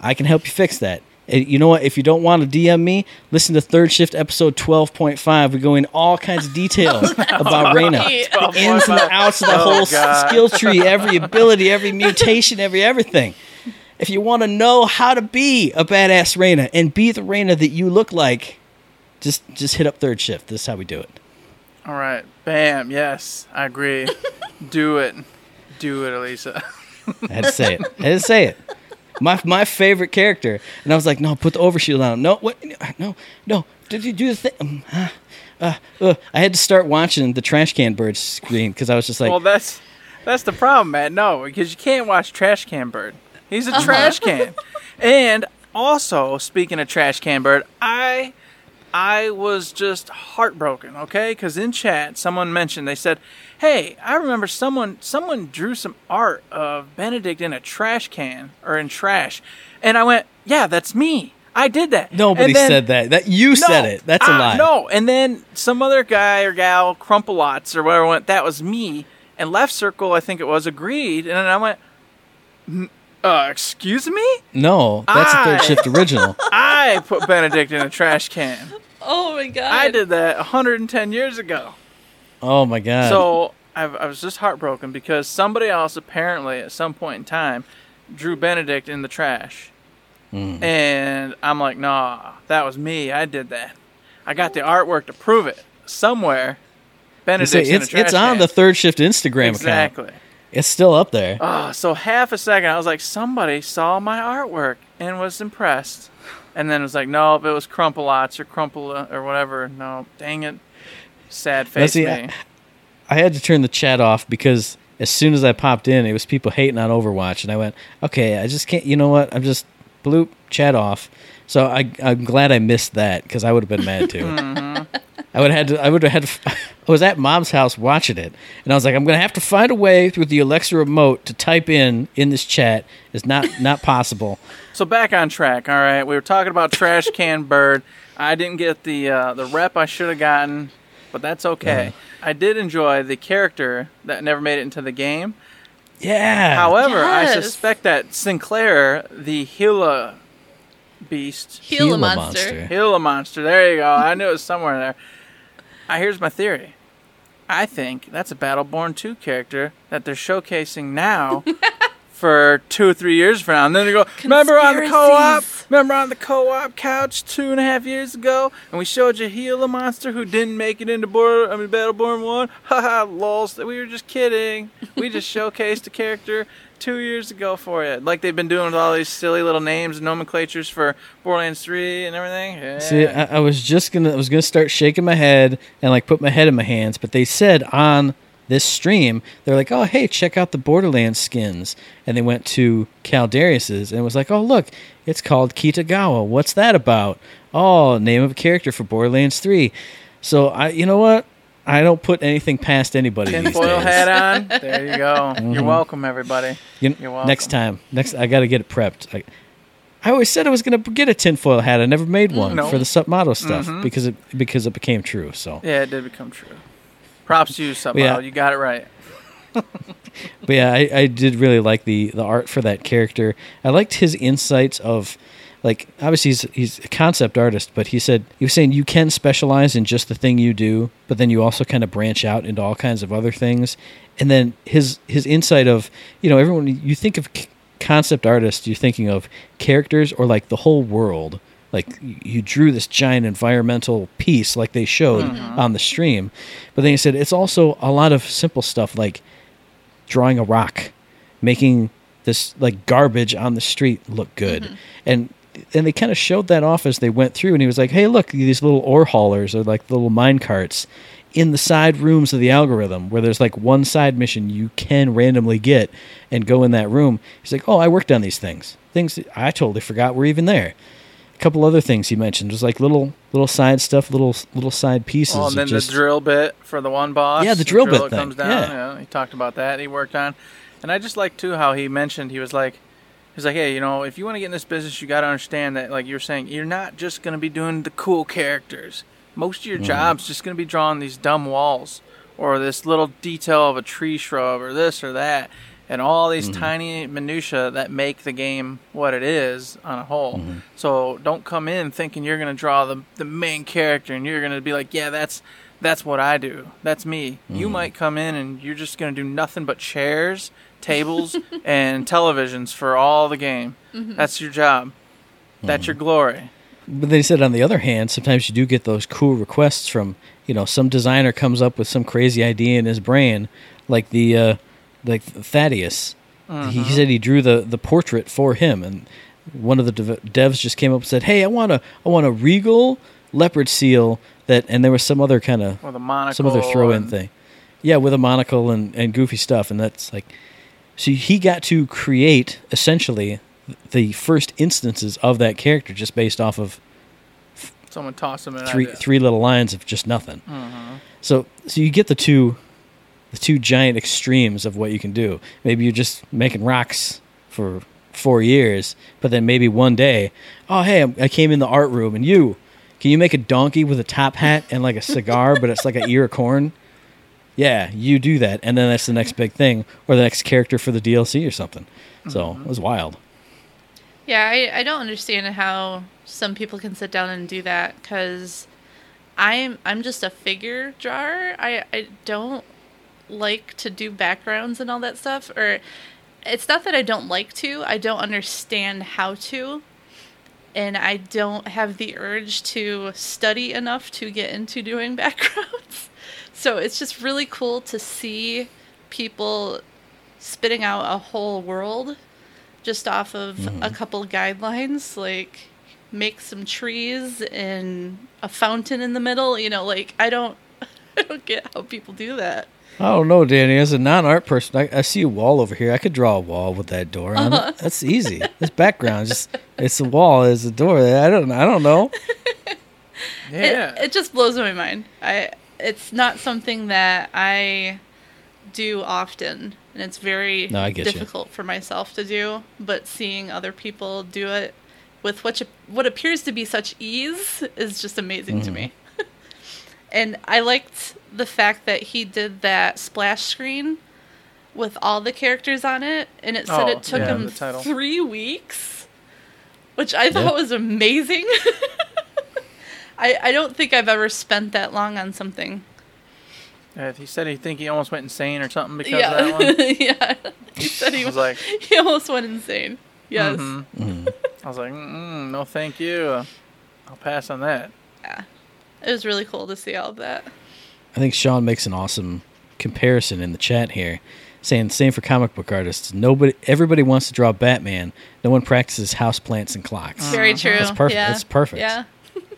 I can help you fix that. And you know what? If you don't want to DM me, listen to Third Shift episode twelve point five. We go in all kinds of detail oh, about Reyna, the ins and the outs of the Oh, whole God. skill tree, every ability, every mutation, every everything. If you want to know how to be a badass Reyna and be the Raina that you look like, just just hit up Third Shift. This is how we do it. All right. Bam. Yes, I agree. Do it. Do it, Elisa. I had to say it. I had to say it. My my favorite character, and I was like, no, put the overshield on. No, what? No, no. Did you do the thing? Um, uh, uh, uh. I had to start watching the trash can bird screen because I was just like, well, that's that's the problem, Matt. No, because you can't watch Trash Can Bird. He's a trash can. And also, speaking of Trash Can Bird, I I was just heartbroken. Okay, because in chat someone mentioned they said, "Hey, I remember someone someone drew some art of Benedict in a trash can or in trash," and I went, "Yeah, that's me." I did that. nobody then- said that. That you said it. That's a lie. No, and then some other guy or gal, Crumple-Lots or whatever, went, that was me. And Left Circle, I think it was, agreed. And then I went, "N- uh, excuse me? No, that's a third shift original. I put Benedict in a trash can. Oh my god. I did that 110 years ago. Oh my god. So I, I was just heartbroken because somebody else apparently at some point in time drew Benedict in the trash. Mm. And I'm like, nah, that was me. I did that. I got the artwork to prove it somewhere. You Benedict's say in a it's trash it's on can. the third shift Instagram account. exactly. It's still up there. Oh, so half a second, I was like, somebody saw my artwork and was impressed. And then it was like, no, if it was Crumple-Lots or Crumple or whatever. No, dang it. Sad face see. I- I had to turn the chat off because as soon as I popped in, it was people hating on Overwatch, and I went, okay, I just can't. You know what? I'm just bloop chat off. So I, I'm glad I missed that because I would have been mad too. Mm-hmm. I would have had to. I would have had. To, I was at mom's house watching it, and I was like, I'm gonna have to find a way through the Alexa remote to type in in this chat. It's not not possible. So back on track. All right, we were talking about trash can bird. I didn't get the uh, the rep I should have gotten, but that's okay. I did enjoy the character that never made it into the game. Yeah. However, I suspect that Sinclair, the Gila beast, Heal Gila monster. monster. Gila monster. There you go. I knew it was somewhere there. Uh, here's my theory. I think that's a Battleborn 2 character that they're showcasing now for two or three years from now. And then they go, remember on the co-op? Remember on the co-op couch two and a half years ago? And we showed you Gila monster who didn't make it into Border, I mean, Battleborn 1? Haha, lols. We were just kidding. We just showcased a character two years ago for you. Like they've been doing with all these silly little names and nomenclatures for Borderlands 3 and everything. Yeah. See, I, I was just gonna, I was gonna start shaking my head and like put my head in my hands, but they said on this stream, they're like, "Oh, hey, check out the Borderlands skins," and they went to Caldarius's and it was like, "Oh, look, it's called Kitagawa. What's that about? Oh, name of a character for Borderlands 3." So I, you know what? I don't put anything past anybody Tinfoil hat on. There you go. You're welcome, everybody. You- You're welcome. next time, next I got to get it prepped. I, I always said I was going to get a tinfoil hat. I never made one No. for the Submodel stuff Mhm. because it because it became true. So, Yeah, it did become true. Props to you, Submodel. Yeah. You got it right. but yeah, I, I did really like the the art for that character. I liked his insights of. Like obviously he's he's a concept artist, but he said he was saying you can specialize in just the thing you do, but then you also kind of branch out into all kinds of other things. And then his his insight of you know everyone you think of concept artists, you're thinking of characters or like the whole world. Like you- you drew this giant environmental piece, like they showed mm-hmm. on the stream, but then he said it's also a lot of simple stuff like drawing a rock, making this like garbage on the street look good, mm-hmm. and and they kind of showed that off as they went through. And he was like, "Hey, look, these little ore haulers are like little mine carts in the side rooms of the algorithm, where there's like one side mission you can randomly get and go in that room." He's like, "Oh, I worked on these things, things I totally forgot were even there." A couple other things he mentioned was like little little side stuff, little little side pieces. Oh, and then just- the drill bit for the one boss. Yeah, the drill bit that thing. comes down. Yeah. he talked about that. He worked on, and I just like too how he mentioned he was like, he's like, hey, you know, if you want to get in this business, you got to understand that, like you're saying, you're not just gonna be doing the cool characters. Most of your Mm-hmm. job's just gonna be drawing these dumb walls or this little detail of a tree shrub or this or that. And all these Mm-hmm. tiny minutia that make the game what it is on a whole. Mm-hmm. So don't come in thinking you're gonna draw the the main character and you're gonna be like, yeah, that's that's what I do. That's me. You might come in and you're just gonna do nothing but chairs, tables, and televisions for all the game. Mm-hmm. That's your job. That's hmm. your glory. But they said on the other hand, sometimes you do get those cool requests from you know some designer comes up with some crazy idea in his brain, like the uh, like Thaddeus he mm-hmm. said he drew the the portrait for him, and one of the dev- devs just came up and said, "Hey, I want a I want a regal leopard seal that," and there was some other kind of With a monocle. some other throw in and- thing. Yeah, with a monocle and, and goofy stuff, and that's like, so he got to create essentially the first instances of that character just based off of Someone tossed him an three idea. three little lines of just nothing. Mm-hmm. So so you get the two the two giant extremes of what you can do. Maybe you're just making rocks for four years, but then maybe one day, oh hey, I came in the art room and you can you make a donkey with a top hat and like a cigar, but it's like an ear of corn? Yeah, you do that, and then that's the next big thing, or the next character for the DLC or something. So mm-hmm. it was wild. Yeah, I, I don't understand how some people can sit down and do that because I'm I'm just a figure drawer. I I don't like to do backgrounds and all that stuff. Or it's not that I don't like to. I don't understand how to, and I don't have the urge to study enough to get into doing backgrounds. So it's just really cool to see people spitting out a whole world just off of a mm-hmm. couple guidelines like make some trees and a fountain in the middle you know like i don't i don't get how people do that I don't know, Danny. As a non-art person, I, I see a wall over here. I could draw a wall with that door on it. Uh-huh. That's easy. This background, just it's a wall, it's a door. I don't, I don't know. Yeah. it, it just blows my mind i it's not something that i do often and it's very No, I get you. difficult for myself to do but seeing other people do it with what what appears to be such ease is just amazing to Mm-hmm. me and i liked the fact that he did that splash screen with all the characters on it and it said Oh, it took yeah, him three weeks which i thought Yeah. was amazing I, I don't think I've ever spent that long on something. Yeah, he said he think he almost went insane or something because yeah, of that one. yeah. He said he I was was like, he almost went insane. Yes, mhm. Mm. I was like, mm, no, thank you. I'll pass on that. Yeah, it was really cool to see all of that. I think Sean makes an awesome comparison in the chat here, saying same for comic book artists. Nobody, everybody wants to draw Batman. No one practices house plants and clocks. Very true. That's perfect. Yeah. That's perfect. Yeah,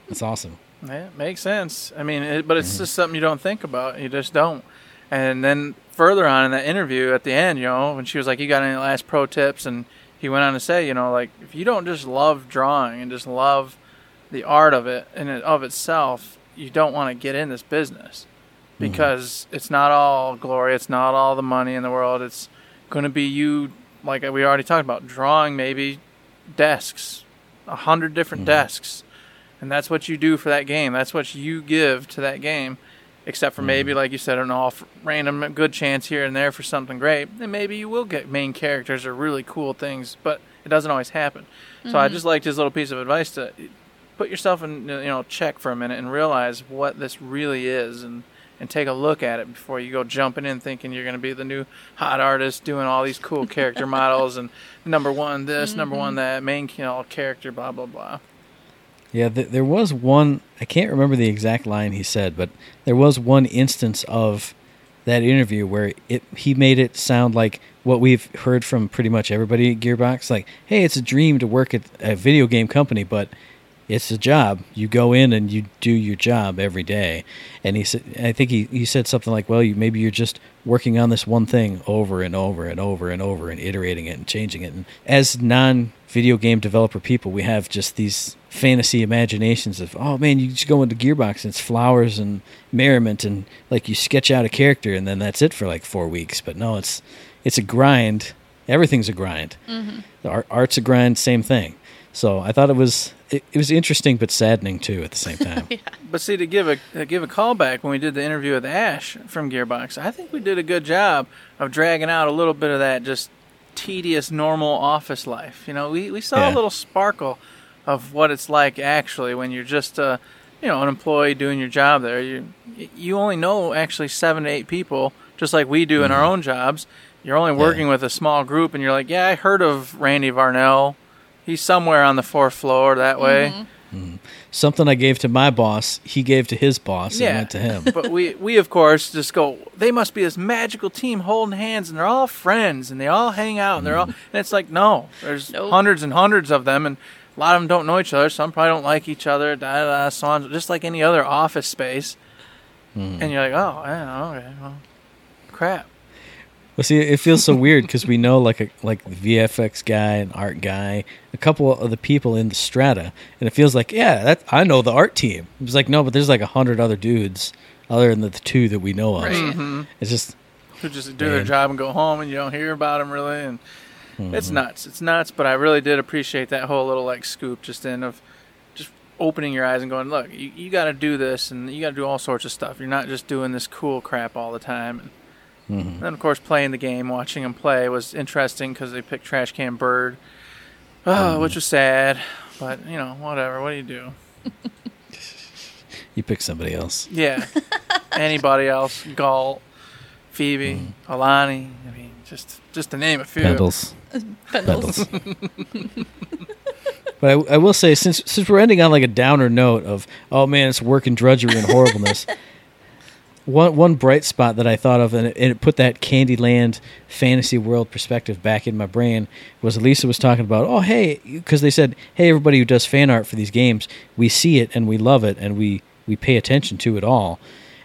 That's awesome. Yeah, makes sense. I mean, it, but it's mm-hmm. just something you don't think about. You just don't. And then further on in that interview at the end, you know, when she was like, "You got any last pro tips?" and he went on to say, you know, like if you don't just love drawing and just love the art of it and it of itself, you don't want to get in this business mm-hmm. because it's not all glory. It's not all the money in the world. It's going to be you, like we already talked about, drawing maybe desks, a hundred different mm-hmm. desks and that's what you do for that game. That's what you give to that game. Except for maybe, mm-hmm. like you said, an off random good chance here and there for something great. And maybe you will get main characters or really cool things, but it doesn't always happen. So I mm-hmm. just liked his little piece of advice to put yourself in you know check for a minute and realize what this really is and and take a look at it before you go jumping in thinking you're going to be the new hot artist doing all these cool character models and number one this number one mm-hmm. that main you know, character blah blah blah Yeah, th- there was one. I can't remember the exact line he said, but there was one instance of that interview where it he made it sound like what we've heard from pretty much everybody at Gearbox. Like, hey, it's a dream to work at a video game company, but it's a job. You go in and you do your job every day. And he said, I think he, he said something like, well, you maybe you're just working on this one thing over and over and over and over and iterating it and changing it. And as non video game developer people, we have just these fantasy imaginations of, oh man, you just go into Gearbox and it's flowers and merriment and like you sketch out a character and then that's it for like four weeks. But no, it's it's a grind. Everything's a grind. Mm-hmm. The art, art's a grind. Same thing. So I thought it was it, it was interesting but saddening too at the same time. But see, to give a to give a callback when we did the interview with Ash from Gearbox, I think we did a good job of dragging out a little bit of that just tedious normal office life. You know, we we saw Yeah. a little sparkle of what it's like actually when you're just uh, you know an employee doing your job there. You you only know actually seven to eight people, just like we do in our mm-hmm. own jobs. You're only working with a small group, and you're like, yeah, I heard of Randy Varnell. He's somewhere on the fourth floor that way. Mm-hmm. Mm-hmm. Something I gave to my boss, he gave to his boss, Yeah. and went to him. but we we of course just go. They must be this magical team holding hands, and they're all friends, and they all hang out, and they're all. And it's like no, there's Nope. hundreds and hundreds of them, and a lot of them don't know each other. Some probably don't like each other. Da da da. So on, just like any other office space. Hmm. And you're like, oh, yeah, okay, well, crap. Well, see, it feels so weird because we know like a like the VFX guy and art guy, a couple of the people in the strata, and it feels like yeah, that I know the art team. It was like no, but there's like a hundred other dudes other than the two that we know of. Right. Mm-hmm. It's just Who just do their job and go home, and you don't hear about them really, and mm-hmm. it's nuts. It's nuts. But I really did appreciate that whole little like scoop just in of just opening your eyes and going, look, you, you got to do this, and you got to do all sorts of stuff. You're not just doing this cool crap all the time. And Mm-hmm. then of course playing the game, watching them play was interesting because they picked Trash Can Bird, oh, which was sad. But you know, whatever. What do you do? you pick somebody else. Yeah. Anybody else? Ghalt, Phoebe, mm-hmm. Alani. I mean, just just to name a few. Pendles. Uh, Pendles. Pendles. but I, I will say, since since we're ending on like a downer note of oh man, it's work and drudgery and horribleness. one one bright spot that I thought of, and it, and it put that Candyland fantasy world perspective back in my brain, was Elisa was talking about, oh hey, because they said, hey everybody who does fan art for these games, we see it and we love it and we we pay attention to it all.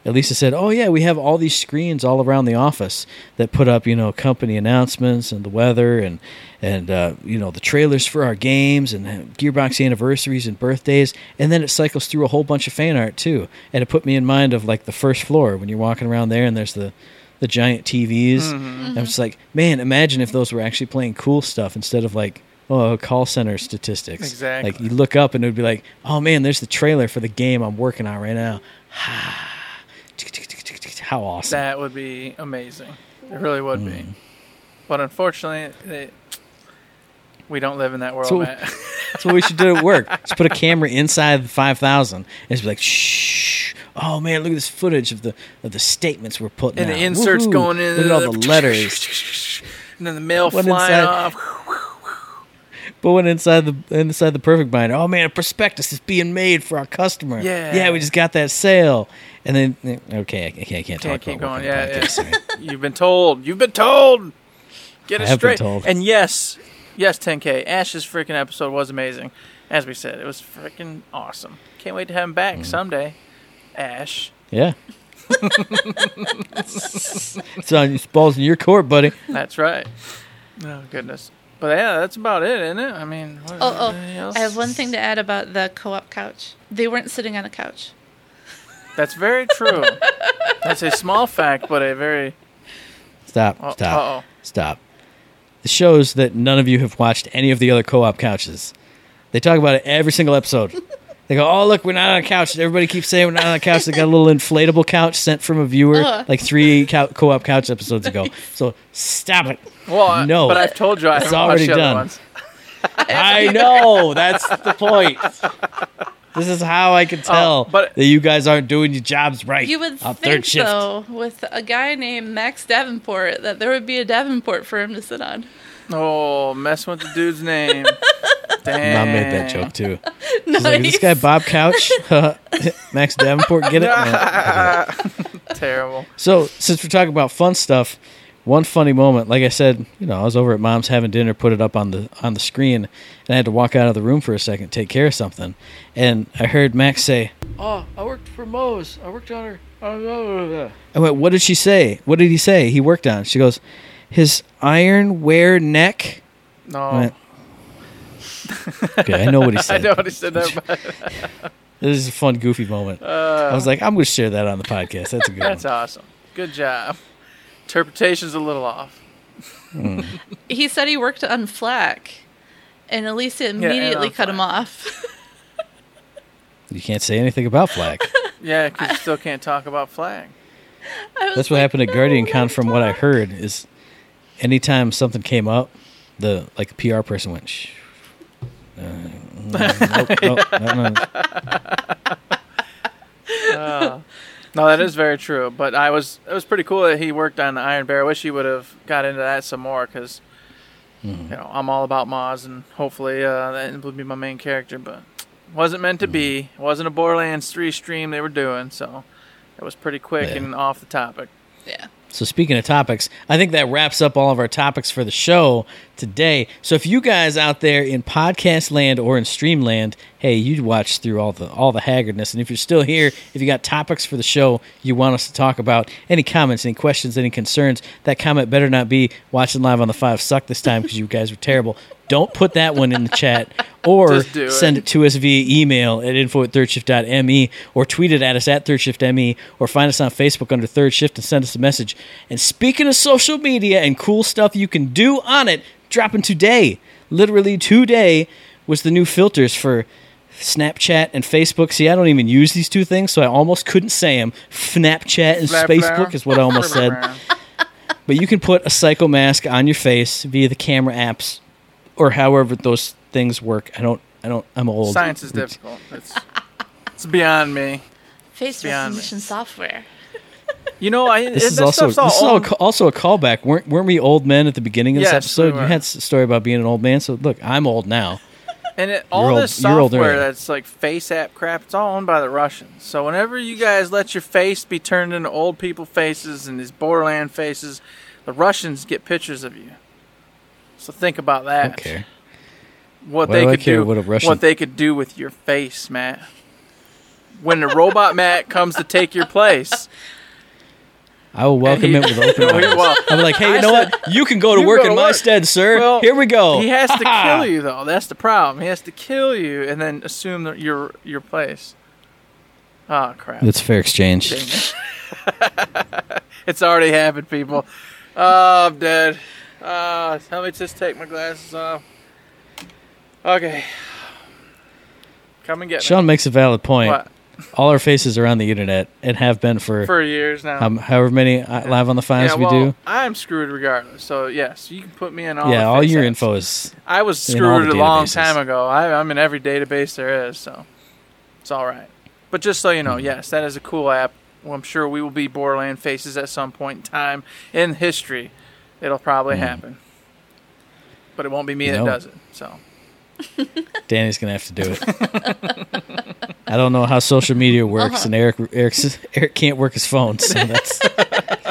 Elisa said, "Oh yeah, we have all these screens all around the office that put up, you know, company announcements and the weather and and uh, you know the trailers for our games and uh, Gearbox anniversaries and birthdays, and then it cycles through a whole bunch of fan art too. And it put me in mind of like the first floor when you're walking around there and there's the the giant TVs. And just like, man, imagine if those were actually playing cool stuff instead of like." Oh, call center statistics. Exactly. Like you look up and it would be like, "Oh man, there's the trailer for the game I'm working on right now." How awesome! That would be amazing. It really would Mm. be. But unfortunately, they, we don't live in that world, So-. That's what we should do at work. Just put a camera inside the five thousand and just be like, "Shh." Oh man, look at this footage of the of the statements we're putting in. and out. the inserts Woohoo. going in. Look at all the letters. And then the mail One flying inside- off. But when inside the inside the perfect binder, oh man, a prospectus is being made for our customer. Yeah. yeah, we just got that sale. And then okay, I can't, I can't talk keep about going. Yeah, yeah. You've been told. You've been told. Get I it been straight. told. And yes, yes, 10K. Ash's freaking episode was amazing. As we said, it was freaking awesome. Can't wait to have him back Mm. someday. Ash. Yeah. it's on balls in your court, buddy. That's right. Oh goodness. But yeah, that's about it, isn't it? I mean, what, Oh, oh, else? I have one thing to add about the co-op couch. They weren't sitting on a couch. That's very true. that's a small fact, but a very. Stop. Oh, stop. uh-oh. Stop. The shows that none of you have watched any of the other co-op couches. They talk about it every single episode. They go, "Oh, look, we're not on a couch." Everybody keeps saying we're not on a couch. They got a little inflatable couch sent from a viewer Ugh. like three co- co-op couch episodes ago. So stop it. Well, I- No. but I've told you I It's already the done. I know. That's the point. This is how I can oh, tell but- that you guys aren't doing your jobs right. You would on think, third shift. though, with a guy named Max Davenport, that there would be a Davenport for him to sit on. Oh, messing with the dude's name. Damn. Mom made that joke too. Nice. She's like, "Is this guy Bob Couch, Max Davenport, get it?" No. Terrible. So, since we're talking about fun stuff, one funny moment, like I said, you know, I was over at mom's having dinner, put it up on the on the screen, and I had to walk out of the room for a second, take care of something, and I heard Max say, "Oh, I worked for Moze. I worked on her." I went, "What did she say? What did he say? He worked on?" She goes, "His ironware neck." No. went, okay, I know what he said. I said. know what he said there, but This is a fun, goofy moment. I was uh, like, I'm going to share that on the podcast. That's a good that's one. awesome. Good job. Interpretation's a little off. Hmm. He said he worked on FL4K, and Elisa immediately on cut him off. You can't say anything about FL4K. Yeah, 'cause you still can't talk about flag. I was That's what like, happened at "No, Guardian let Con from what I heard is anytime something came up, the like the PR person went, shh. Uh, nope, nope, no, no. No, that is very true. But I was it was pretty cool that he worked on the Iron Bear. I wish he would have got into that some more because Mm-hmm. you know I'm all about Moze and hopefully uh, that would be my main character. But Wasn't meant to be. It wasn't a Borderlands 3 stream they were doing, so it was pretty quick Yeah. and off the topic. Yeah. So speaking of topics, I think that wraps up all of our topics for the show today. So if you guys out there in podcast land or in stream land, hey, you watch through all the all the haggardness, and if you're still here, if you got topics for the show you want us to talk about, any comments, any questions, any concerns, that comment better not be watching live on the five suck this time because you guys were terrible. Don't put that one in the chat or it. send it to us via email at info at thirdshift.me or tweet it at us at thirdshift.me or find us on Facebook under Third Shift and send us a message. And speaking of social media and cool stuff you can do on it, dropping today, literally today, was the new filters for Snapchat and Facebook. See, I don't even use these two things, so I almost couldn't say them. Snapchat and Flap, Facebook flap. is what I almost said. But you can put a psycho mask on your face via the camera apps or however those things work. I don't I don't I'm old. Science is difficult. It's, it's beyond me. Face Beyond me. recognition software. You know, I This is also this is all also a callback. weren't weren't we old men at the beginning of this Yes, we episode? were. you had a story about being an old man. So look, I'm old now. And it, all this software that's like face app crap, it's all owned by the Russians. So whenever you guys let your face be turned into old people faces and these borderland faces, the Russians get pictures of you. So think about that. don't. What Why they do I could care do, what a Russian- they could do with your face, Matt. When the robot Matt comes to take your place, I will welcome it with open arms. well, I'm like, hey, you I know said- what? You can go to work in my work. stead, sir. Well, Here we go. he has to kill you though. That's the problem. He has to kill you and then assume that your your place. Oh crap! That's fair exchange. It. it's already happened, people. Oh, I'm dead. Uh, let me just take my glasses off. Okay. Come and get it. Sean makes a valid point. What? All our faces are on the internet and have been for, For years now. um, however many uh, live on the fives yeah, we well, do. I'm screwed regardless. So yes, you can put me in all. yeah, all your apps. info is I was screwed a long time ago. I, I'm in every database there is, so it's all right. But just so you know, yes, that is a cool app. Well, I'm sure we will be Borderland faces at some point in time in history. It'll probably happen, but it won't be me. You that know. does it. So Danny's gonna have to do it. I don't know how social media works, Uh-huh. and Eric Eric's, Eric can't work his phone, so that's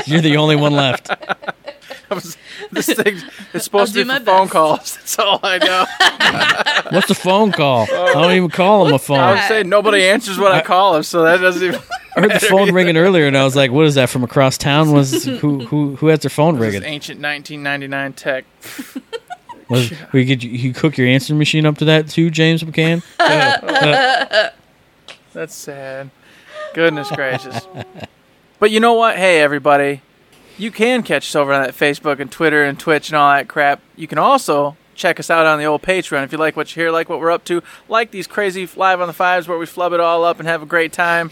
you're the only one left. I was, this thing is supposed I'll to be do for my phone best. calls. That's all I know. What's a phone call? I don't even call him a phone. I would say nobody answers when I call him, so that doesn't even. I heard the phone ringing earlier, and I was like, "What is that from across town? Was who who who has their phone This is ringing? ancient 1999 tech. Was we could you cook your answering machine up to that too, James McCann? That's sad. Goodness gracious. But you know what? Hey, everybody. You can catch us over on that Facebook and Twitter and Twitch and all that crap. You can also check us out on the old Patreon if you like what you hear, like what we're up to, like these crazy live on the fives where we flub it all up and have a great time.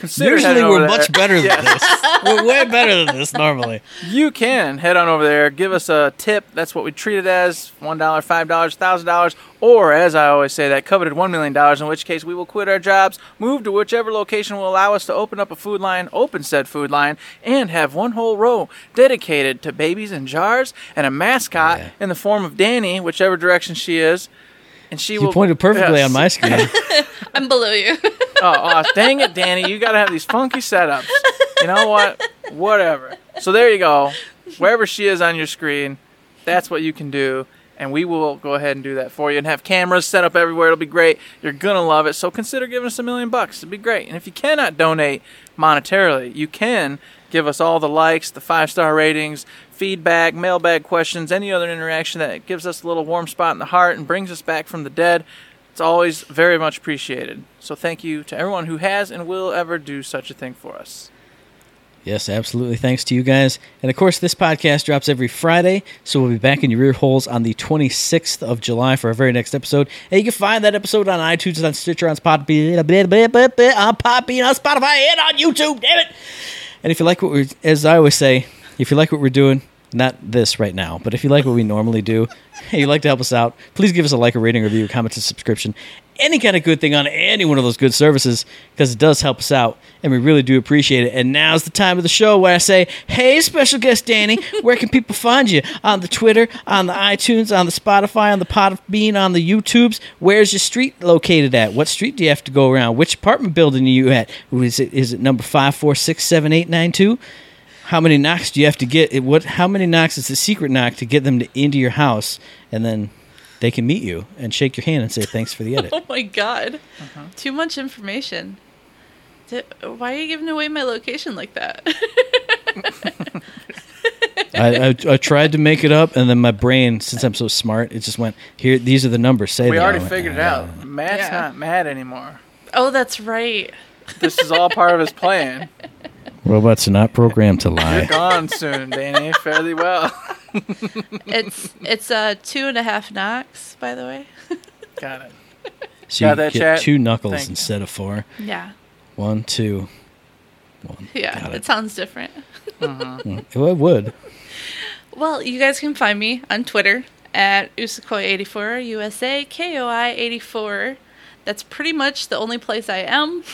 Consider Usually we're much there. better than this. We're way better than this normally. You can head on over there, give us a tip. That's what we treat it as $1, $5, $1,000, or as I always say, that coveted $1 million, in which case we will quit our jobs, move to whichever location will allow us to open up a food line, open said food line, and have one whole row dedicated to babies in jars and a mascot Yeah. in the form of Danny, whichever direction she is. And she You will pointed perfectly Yes. on my screen. I'm below you. oh, oh, dang it, Danny! You got to have these funky setups. You know what? Whatever. So there you go. Wherever she is on your screen, that's what you can do, and we will go ahead and do that for you and have cameras set up everywhere. It'll be great. You're gonna love it. So consider giving us a million bucks. It'd be great. And if you cannot donate monetarily, you can give us all the likes, the five star ratings, feedback, mailbag questions, any other interaction that gives us a little warm spot in the heart and brings us back from the dead. It's always very much appreciated. So thank you to everyone who has and will ever do such a thing for us. Yes, absolutely. Thanks to you guys. And of course, this podcast drops every Friday, so we'll be back in your ear holes on the 26th of July for our very next episode. And you can find that episode on iTunes, on Stitcher, on Spotify, on Podbean, on Spotify, and on YouTube. Damn it! And if you like what we're, as I always say, if you like what we're doing, not this right now, but if you like what we normally do, hey, you'd like to help us out, please give us a like, a rating, review, comment, and subscription. any kind of good thing on any one of those good services because it does help us out and we really do appreciate it. And now's the time of the show where I say, Hey, special guest Danny, where can people find you? On the Twitter, on the iTunes, on the Spotify, on the Podbean, on the YouTubes. Where's your street located at? What street do you have to go around? Which apartment building are you at? Is it, is it number 5467892? How many knocks do you have to get? It, what? How many knocks is the secret knock to get them to, into your house, and then they can meet you and shake your hand and say thanks for the edit. Oh my god. Uh-huh. Too much information. Di- Why are you giving away my location like that? I, I, I tried to make it up, and then my brain, since I'm so smart, it just went here. These are the numbers. Say We them." already went, figured it "Uh, out. Matt's Yeah. not mad anymore. oh, that's right. This is all part of his plan. Robots are not programmed to lie. You're gone soon, Danny. Fairly well. It's it's uh two and a half knocks, by the way. Got it. So Got you that, get chat? two knuckles Thank you. instead of four. Yeah. One, two, one. Yeah. Got It. it. sounds different. Mm, Well, it would. Well, you guys can find me on Twitter at Usakoi84, USA KOI84. That's pretty much the only place I am.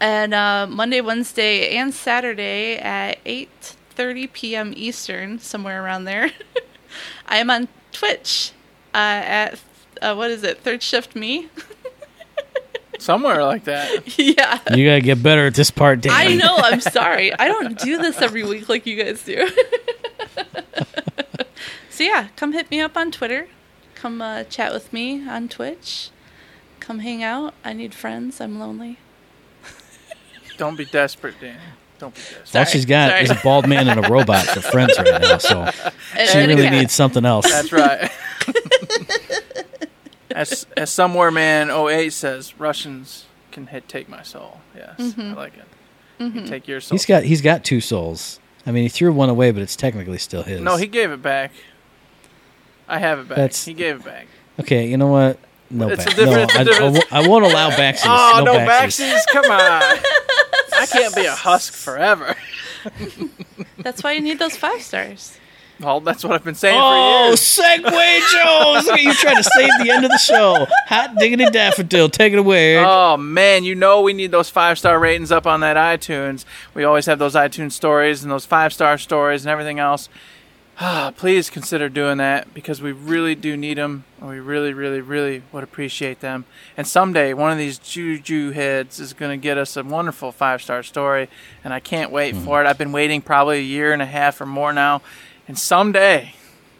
And uh, Monday, Wednesday, and Saturday at 8:30 p.m. Eastern, somewhere around there. I am on Twitch uh, at uh, what is it? Third Shift Me. Somewhere like that. yeah. You gotta get better at this part, Dan. I know. I'm sorry. I don't do this every week like you guys do. so yeah, come hit me up on Twitter. Come uh, chat with me on Twitch. Come hang out. I need friends. I'm lonely. Don't be desperate, Dan. Don't be desperate. All she's got sorry. is a bald man and a robot for friends right now, so she really cat. needs something else. That's right. as as somewhere man 08 says, Russians can hit, take my soul. Yes, Mm-hmm. I like it. You can take your soul. He's got he's got two souls. I mean, he threw one away, but it's technically still his. no, he gave it back. I have it back. That's- he gave it back. Okay, you know what? No It's a back. different- no, it's a I, I won't- I won't allow backsies. Oh no, backsies. backsies! Come on. I can't be a husk forever. That's why you need those five stars. Well, that's what I've been saying Oh, for years. Segway Jones! Look at you trying to save the end of the show. Hot diggity daffodil, take it away. Eric. Oh man, you know we need those five star ratings up on that iTunes. We always have those iTunes stories and those five star stories and everything else. Ah, please consider doing that because we really do need them. And we really, really, really would appreciate them. And someday, one of these juju heads is going to get us a wonderful five star story, and I can't wait Hmm. for it. I've been waiting probably a year and a half or more now, and someday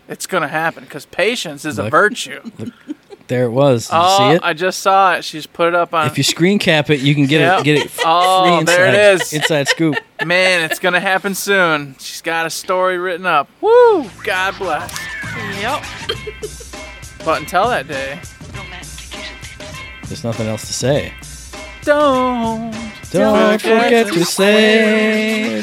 it's going to happen because patience is a Look. virtue. there it was. Did you oh, see it? I just saw it. She's put it up on. if you screen cap it, you can get Yep. it. Get it. Oh, free there it is. inside- is. Inside scoop. Man, it's gonna happen soon. She's got a story written up. Woo! God bless. Yep. But until that day, There's nothing else to say. don't Don't forget to say.